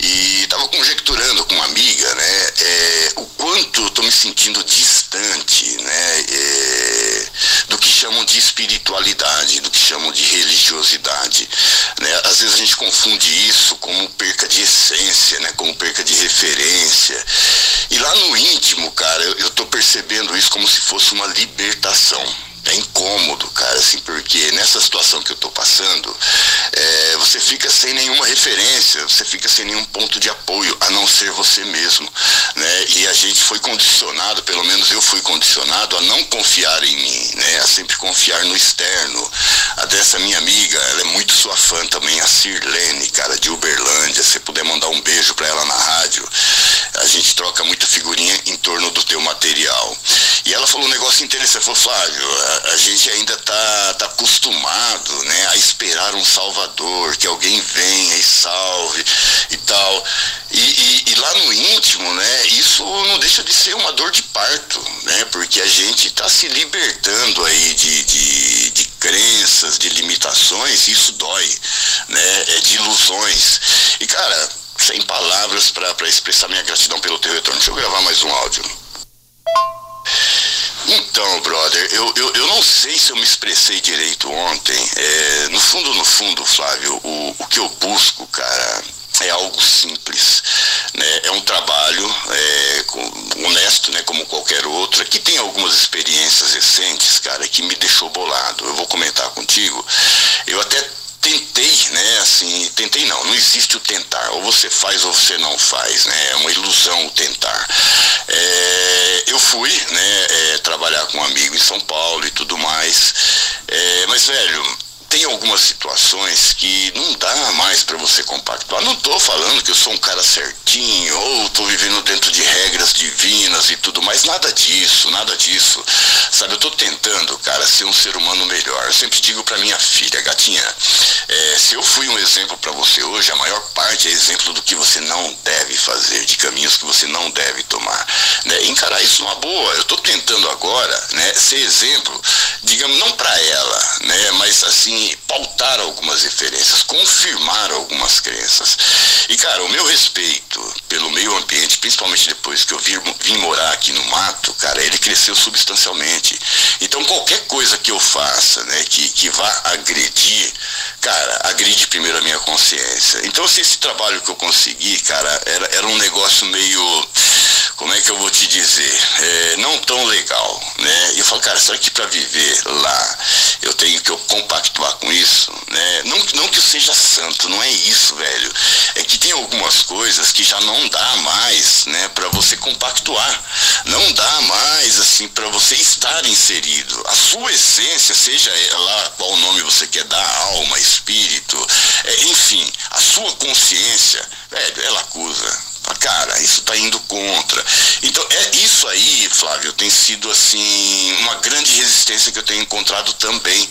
E tava conjecturando com uma amiga, né? É, o quanto tô me sentindo distante, né? É, do que chamam de espiritualidade, do que chamam de religiosidade. Né? Às vezes a gente confunde isso como perca de essência, né? como perca de referência. E lá no íntimo, cara, eu, tô percebendo isso como se fosse uma libertação é incômodo, cara, assim, porque nessa situação que eu tô passando, é, você fica sem nenhuma referência, você fica sem nenhum ponto de apoio, a não ser você mesmo, né? E a gente foi condicionado, pelo menos eu fui condicionado a não confiar em mim, né? A sempre confiar no externo. A dessa minha amiga, ela é muito sua fã também, a Sirlene, cara, de Uberlândia, se puder mandar um beijo para ela na gente troca muita figurinha em torno do teu material. E ela falou um negócio interessante, falou, Flávio, a, gente ainda tá, tá acostumado né, a esperar um salvador, que alguém venha e salve e tal. E, e, e, lá no íntimo, né, isso não deixa de ser uma dor de parto, né? Porque a gente está se libertando aí de, de, de, crenças, de limitações, isso dói, né? É de ilusões. E cara, sem palavras para expressar minha gratidão pelo teu retorno. Deixa eu gravar mais um áudio. Então, brother, eu, eu, eu não sei se eu me expressei direito ontem. É, no fundo, no fundo, Flávio, o, o que eu busco, cara, é algo simples. Né? É um trabalho é, honesto, né? como qualquer outro, que tem algumas experiências recentes, cara, que me deixou bolado. Eu vou comentar contigo. Eu até tentei, né, assim, tentei não, não existe o tentar, ou você faz ou você não faz, né, é uma ilusão o tentar. É, eu fui, né, é, trabalhar com um amigo em São Paulo e tudo mais, é, mas, velho, tem algumas situações que não dá mais para você compactuar. Não estou falando que eu sou um cara certinho ou estou vivendo dentro de regras divinas e tudo mais, nada disso, nada disso. Sabe, eu estou tentando, cara, ser um ser humano melhor. Eu sempre digo para minha filha, gatinha, é, se eu fui um exemplo para você hoje, a maior parte é exemplo do que você não deve fazer, de caminhos que você não deve tomar. Né? Encarar isso numa boa. Eu estou tentando agora, né, ser exemplo, digamos, não para ela, né, mas assim pautar algumas referências, confirmar algumas crenças. E, cara, o meu respeito pelo meio ambiente, principalmente depois que eu vim, vim morar aqui no mato, cara, ele cresceu substancialmente. Então, qualquer coisa que eu faça, né, que, que vá agredir, cara, agride primeiro a minha consciência. Então, se esse trabalho que eu consegui, cara, era, era um negócio meio como é que eu vou te dizer, é, não tão legal, né? E eu falo, cara, será que para viver lá eu tenho que eu compactuar com isso, né? Não, não que eu seja santo, não é isso, velho. É que tem algumas coisas que já não dá mais, né, para você compactuar. Não dá mais, assim, para você estar inserido. A sua essência, seja lá qual nome você quer dar, alma, espírito, é, enfim, a sua consciência, velho, ela acusa cara, isso está indo contra. Então, é isso aí, Flávio, tem sido assim uma grande resistência que eu tenho encontrado também.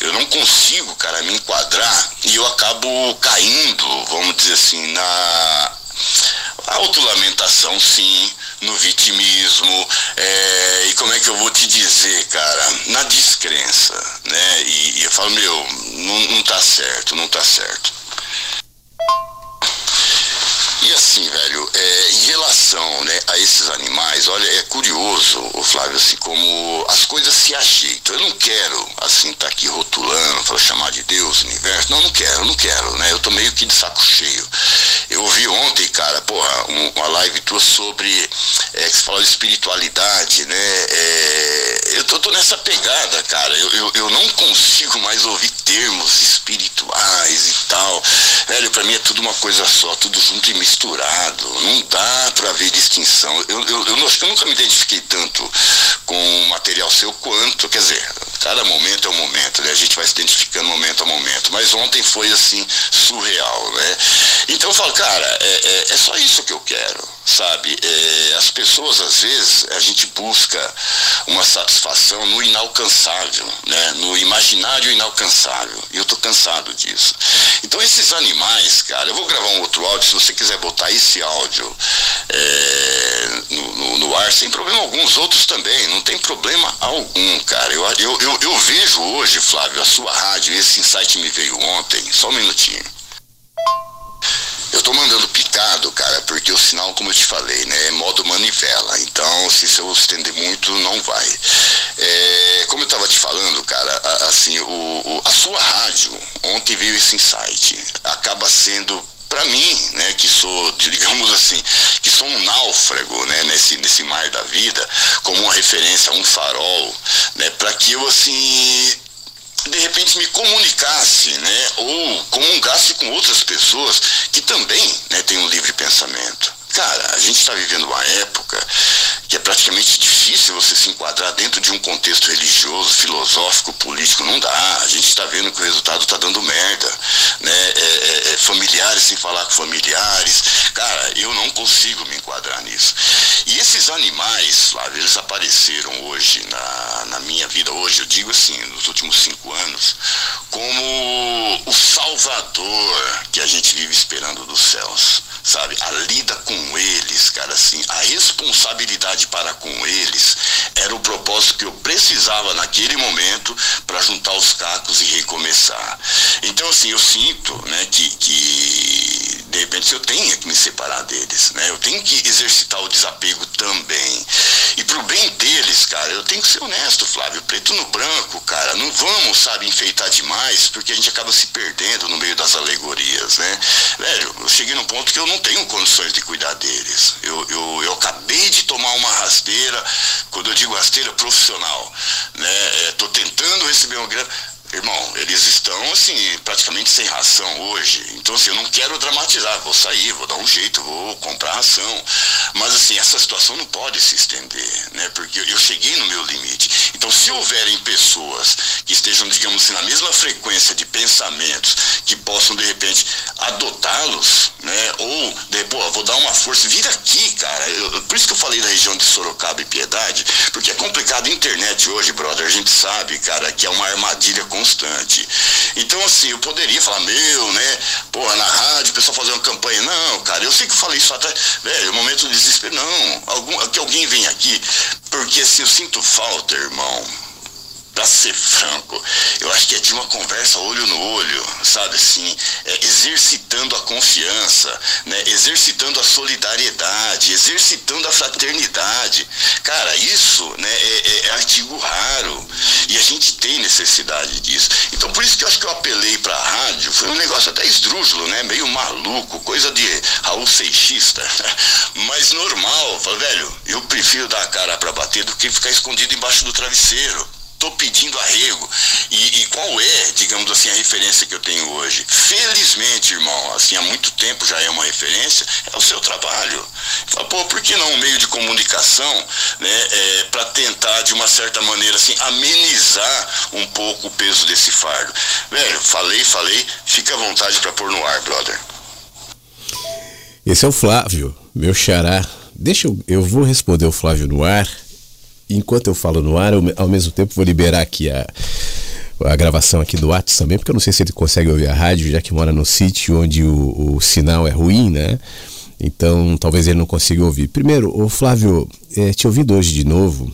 Eu não consigo, cara, me enquadrar e eu acabo caindo, vamos dizer assim, na autolamentação, sim, no vitimismo, é, e como é que eu vou te dizer, cara, na descrença, né? E, e eu falo, meu, não, não tá certo, não tá certo. E assim, velho, é, em relação né, a esses animais, olha, é curioso, o Flávio, assim, como as coisas se ajeitam. Eu não quero, assim, estar tá aqui rotulando, para chamar de Deus, universo. Não, não quero, não quero, né? Eu tô meio que de saco cheio. Eu ouvi ontem, cara, porra, um, uma live tua sobre, é, que você falou de espiritualidade, né? É, eu tô, tô, nessa pegada, cara. Eu, eu, eu não consigo mais ouvir termos espirituais e tal. Velho, pra mim é tudo uma coisa só, tudo junto e misturado. Não dá pra ver distinção. Eu, eu, eu, eu nunca me identifiquei tanto com o material seu quanto, quer dizer, cada momento é um momento, né? A gente vai se identificando momento a momento. Mas ontem foi assim, surreal, né? Então eu falo, cara, é, é, é só isso que eu quero sabe? É, as pessoas, às vezes, a gente busca uma satisfação no inalcançável, né? no imaginário inalcançável. E eu tô cansado disso. Então, esses animais, cara, eu vou gravar um outro áudio, se você quiser botar esse áudio é, no, no, no, ar, sem problema algum, os outros também, não tem problema algum, cara. Eu, eu, eu, eu vejo hoje, Flávio, a sua rádio, esse insight me veio ontem, só um minutinho. Eu tô mandando picado, cara, porque o sinal, como eu te falei, né, é modo manivela. Então, se eu estender muito, não vai. É, como eu tava te falando, cara, assim, o, o, a sua rádio, ontem veio esse insight, acaba sendo para mim, né, que sou, digamos assim, que sou um náufrago, né, nesse, nesse mar da vida, como uma referência, um farol, né, para que eu, assim, de repente me comunicasse, né, ou comungasse com outras pessoas que também né, têm um livre pensamento. Cara, a gente está vivendo uma época que é praticamente difícil você se enquadrar dentro de um contexto religioso, filosófico, político. Não dá. A gente está vendo que o resultado está dando merda. Né? É, é, é, familiares sem falar com familiares. Cara, eu não consigo me enquadrar nisso. E esses animais, Flávio, eles apareceram hoje na, na minha vida, hoje, eu digo assim, nos últimos cinco anos, como o salvador que a gente vive esperando dos céus sabe? A lida com eles, cara, assim, a responsabilidade para com eles era o propósito que eu precisava naquele momento para juntar os cacos e recomeçar. Então, assim, eu sinto, né, que, que de repente eu tenho que me separar deles, né? Eu tenho que exercitar o desapego também. E pro bem deles, cara, eu tenho que ser honesto, Flávio, preto no branco, cara, não vamos, sabe, enfeitar demais, porque a gente acaba se perdendo no meio das alegorias, né? Velho, eu cheguei num ponto que eu não tenho condições de cuidar deles. Eu, eu, eu acabei de tomar uma rasteira, quando eu digo rasteira, profissional, né? É, tentando receber uma grana irmão, eles estão assim, praticamente sem ração hoje. Então assim, eu não quero dramatizar, vou sair, vou dar um jeito, vou comprar ração. Mas assim, essa situação não pode se estender, né? Porque eu cheguei no meu limite. Então se houverem pessoas que estejam, digamos assim, na mesma frequência de pensamentos, que possam de repente adotá-los, né? Ou, de, pô, vou dar uma força, vira aqui, cara. Eu, por isso que eu falei da região de Sorocaba e Piedade, porque é complicado. A internet hoje, brother, a gente sabe, cara, que é uma armadilha constante. Então, assim, eu poderia falar, meu, né? Porra, na rádio, o pessoal fazer uma campanha. Não, cara, eu sei que eu falei isso até, velho, momento de desespero. Não, algum, que alguém venha aqui, porque assim, eu sinto falta, irmão para ser franco, eu acho que é de uma conversa olho no olho, sabe assim, é, exercitando a confiança, né, exercitando a solidariedade, exercitando a fraternidade. Cara, isso né, é, é, artigo raro e a gente tem necessidade disso. Então por isso que eu acho que eu apelei para a rádio, foi um negócio até esdrúxulo, né, meio maluco, coisa de Raul Seixista, mas normal. Fala, velho, eu prefiro dar a cara para bater do que ficar escondido embaixo do travesseiro estou pedindo arrego. E, e, qual é, digamos assim, a referência que eu tenho hoje? Felizmente, irmão, assim, há muito tempo já é uma referência, é o seu trabalho. Fala, pô, por que não um meio de comunicação, né, é, para tentar, de uma certa maneira, assim, amenizar um pouco o peso desse fardo? Velho, falei, falei, fica à vontade para pôr no ar, brother. Esse é o Flávio, meu xará. Deixa eu, eu vou responder o Flávio no ar enquanto eu falo no ar, eu, ao mesmo tempo vou liberar aqui a, a gravação aqui do WhatsApp também, porque eu não sei se ele consegue ouvir a rádio, já que mora no sítio onde o, o sinal é ruim, né? Então talvez ele não consiga ouvir. Primeiro, o Flávio, é, te ouvindo hoje de novo,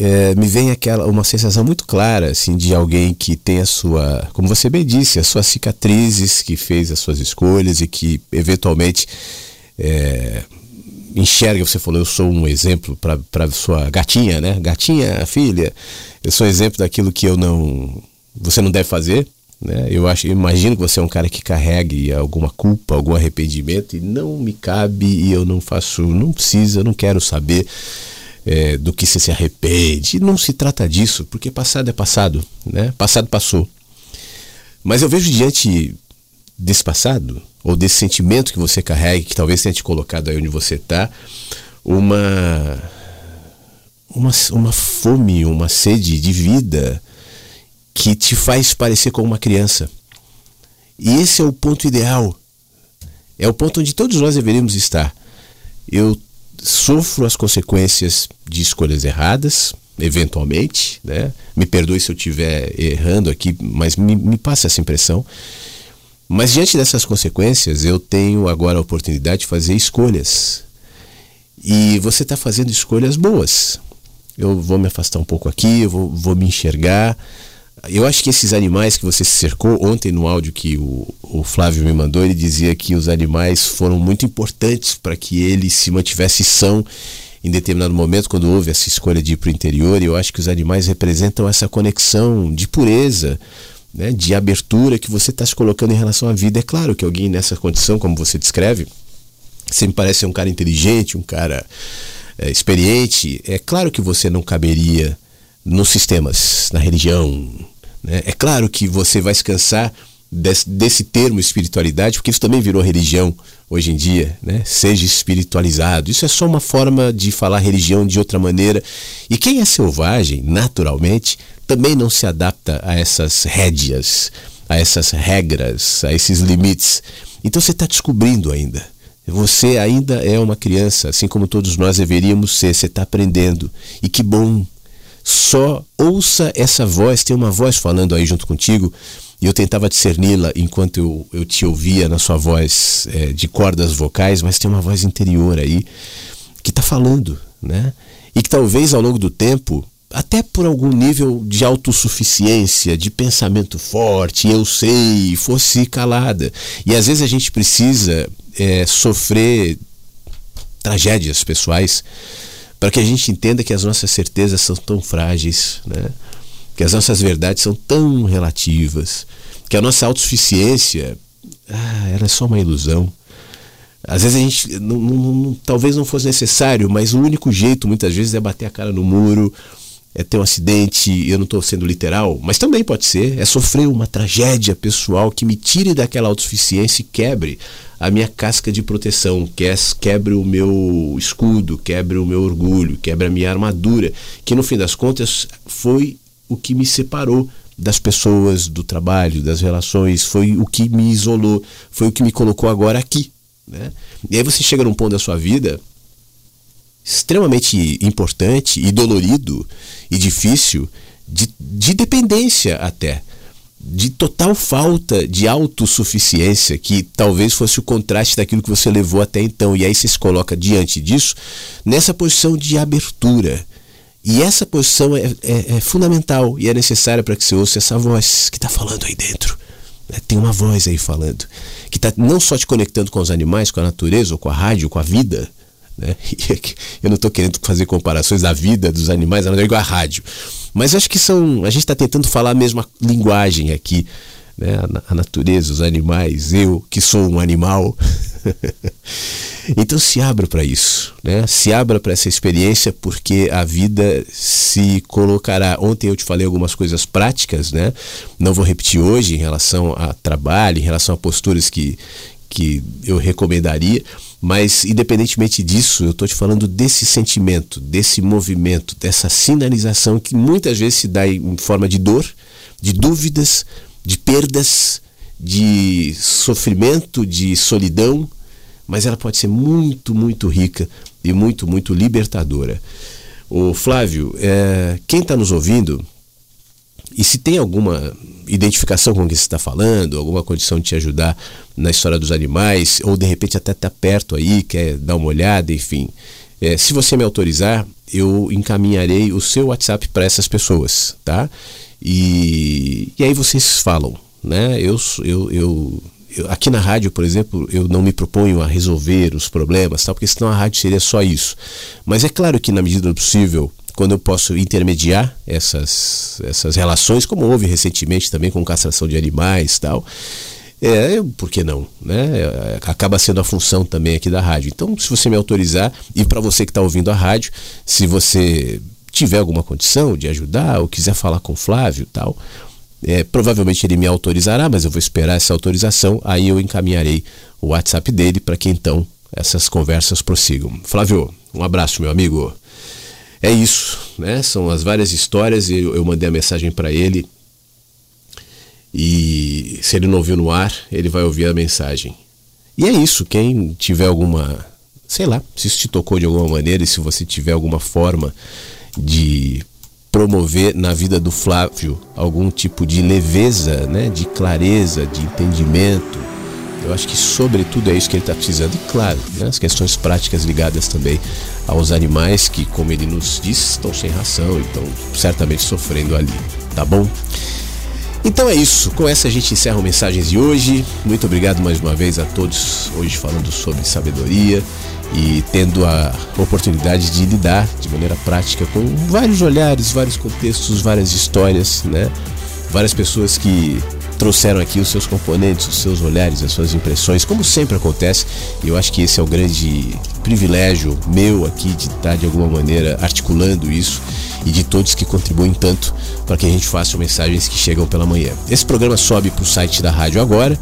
é, me vem aquela uma sensação muito clara assim de alguém que tem a sua, como você bem disse, as suas cicatrizes, que fez as suas escolhas e que eventualmente é, enxerga, você falou, eu sou um exemplo para sua gatinha, né? Gatinha, filha, eu sou exemplo daquilo que eu não. Você não deve fazer. Né? Eu acho, eu imagino que você é um cara que carregue alguma culpa, algum arrependimento e não me cabe e eu não faço, não precisa, não quero saber é, do que você se arrepende. Não se trata disso, porque passado é passado, né? Passado passou. Mas eu vejo diante desse passado, ou desse sentimento que você carrega, que talvez tenha te colocado aí onde você está, uma, uma, uma fome, uma sede de vida que te faz parecer como uma criança. E esse é o ponto ideal. É o ponto onde todos nós deveríamos estar. Eu sofro as consequências de escolhas erradas, eventualmente, né? Me perdoe se eu estiver errando aqui, mas me, me passa essa impressão. Mas diante dessas consequências, eu tenho agora a oportunidade de fazer escolhas. E você está fazendo escolhas boas. Eu vou me afastar um pouco aqui, eu vou, vou, me enxergar. Eu acho que esses animais que você se cercou, ontem no áudio que o, o Flávio me mandou, ele dizia que os animais foram muito importantes para que ele se mantivesse são em determinado momento, quando houve essa escolha de ir para o interior. E eu acho que os animais representam essa conexão de pureza né, de abertura que você está se colocando em relação à vida. É claro que alguém nessa condição, como você descreve, você me parece ser um cara inteligente, um cara é, experiente. É claro que você não caberia nos sistemas, na religião. Né? É claro que você vai se cansar desse, desse termo espiritualidade, porque isso também virou religião hoje em dia, né? Seja espiritualizado. Isso é só uma forma de falar religião de outra maneira. E quem é selvagem, naturalmente, também não se adapta a essas rédeas, a essas regras, a esses limites. Então você está descobrindo ainda. Você ainda é uma criança, assim como todos nós deveríamos ser. Você está aprendendo. E que bom. Só ouça essa voz. Tem uma voz falando aí junto contigo. E eu tentava discerni-la enquanto eu, eu te ouvia na sua voz é, de cordas vocais, mas tem uma voz interior aí que está falando, né? E que talvez ao longo do tempo até por algum nível de autossuficiência, de pensamento forte, eu sei, fosse calada. E às vezes a gente precisa é, sofrer tragédias pessoais para que a gente entenda que as nossas certezas são tão frágeis, né? que as nossas verdades são tão relativas, que a nossa autossuficiência ah, ela é só uma ilusão. Às vezes a gente não, não, não, talvez não fosse necessário, mas o único jeito muitas vezes é bater a cara no muro, é ter um acidente, eu não estou sendo literal, mas também pode ser, é sofrer uma tragédia pessoal que me tire daquela autossuficiência e quebre a minha casca de proteção, quebre o meu escudo, quebre o meu orgulho, quebre a minha armadura, que no fim das contas foi o que me separou das pessoas, do trabalho, das relações, foi o que me isolou, foi o que me colocou agora aqui. Né? E aí você chega num ponto da sua vida extremamente importante e dolorido e difícil de, de dependência até de total falta de autossuficiência, que talvez fosse o contraste daquilo que você levou até então. E aí você se coloca diante disso nessa posição de abertura. E essa posição é, é, é fundamental e é necessária para que você ouça essa voz que está falando aí dentro. Né? Tem uma voz aí falando, que está não só te conectando com os animais, com a natureza, ou com a rádio, com a vida, né? Eu não estou querendo fazer comparações da vida dos animais, não é igual a rádio. Mas acho que são. A gente está tentando falar a mesma linguagem aqui. Né? A, natureza, os animais, eu que sou um animal. então se abra para isso, né? se abra para essa experiência, porque a vida se colocará. Ontem eu te falei algumas coisas práticas, né? não vou repetir hoje em relação a trabalho, em relação a posturas que, que eu recomendaria, mas independentemente disso, eu estou te falando desse sentimento, desse movimento, dessa sinalização que muitas vezes se dá em forma de dor, de dúvidas, de perdas, de sofrimento, de solidão, mas ela pode ser muito, muito rica e muito, muito libertadora. O Flávio, é, quem está nos ouvindo e se tem alguma identificação com o que você está falando, alguma condição de te ajudar na história dos animais, ou de repente até estar tá perto aí, quer dar uma olhada, enfim. É, se você me autorizar, eu encaminharei o seu WhatsApp para essas pessoas, tá? E, e aí vocês falam, né? Eu, eu, eu, eu, aqui na rádio, por exemplo, eu não me proponho a resolver os problemas, tá? porque senão a rádio seria só isso. Mas é claro que na medida do possível quando eu posso intermediar essas, essas relações, como houve recentemente também com castração de animais tal. É, por que não? Né? É, acaba sendo a função também aqui da rádio. Então, se você me autorizar, e para você que está ouvindo a rádio, se você tiver alguma condição de ajudar ou quiser falar com o Flávio tal, é, provavelmente ele me autorizará, mas eu vou esperar essa autorização, aí eu encaminharei o WhatsApp dele para que então essas conversas prossigam. Flávio, um abraço, meu amigo é isso, né? São as várias histórias. Eu, eu mandei a mensagem para ele e se ele não ouviu no ar, ele vai ouvir a mensagem. E é isso. Quem tiver alguma, sei lá, se isso te tocou de alguma maneira e se você tiver alguma forma de promover na vida do Flávio algum tipo de leveza, né, de clareza, de entendimento. Eu acho que sobretudo é isso que ele está precisando. E claro, né, as questões práticas ligadas também aos animais que, como ele nos disse, estão sem ração e estão certamente sofrendo ali, tá bom? Então é isso, com essa a gente encerra o Mensagens de hoje. Muito obrigado mais uma vez a todos, hoje falando sobre sabedoria e tendo a oportunidade de lidar de maneira prática com vários olhares, vários contextos, várias histórias, né? Várias pessoas que trouxeram aqui os seus componentes, os seus olhares, as suas impressões, como sempre acontece. E eu acho que esse é o grande privilégio meu aqui de estar de alguma maneira articulando isso e de todos que contribuem tanto para que a gente faça mensagens que chegam pela manhã. Esse programa sobe para o site da rádio agora.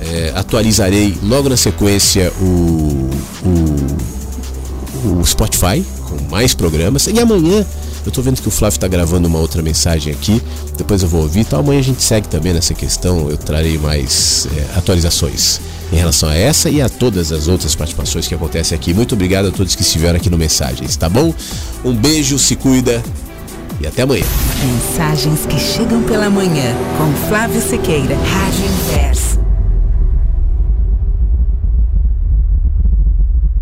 É, atualizarei logo na sequência o, o, o Spotify com mais programas e amanhã eu tô vendo que o Flávio tá gravando uma outra mensagem aqui, depois eu vou ouvir. Então amanhã a gente segue também nessa questão, eu trarei mais é, atualizações em relação a essa e a todas as outras participações que acontecem aqui. Muito obrigado a todos que estiveram aqui no Mensagens, tá bom? Um beijo, se cuida e até amanhã. Mensagens que chegam pela manhã com Flávio Sequeira, Rádio Inverso.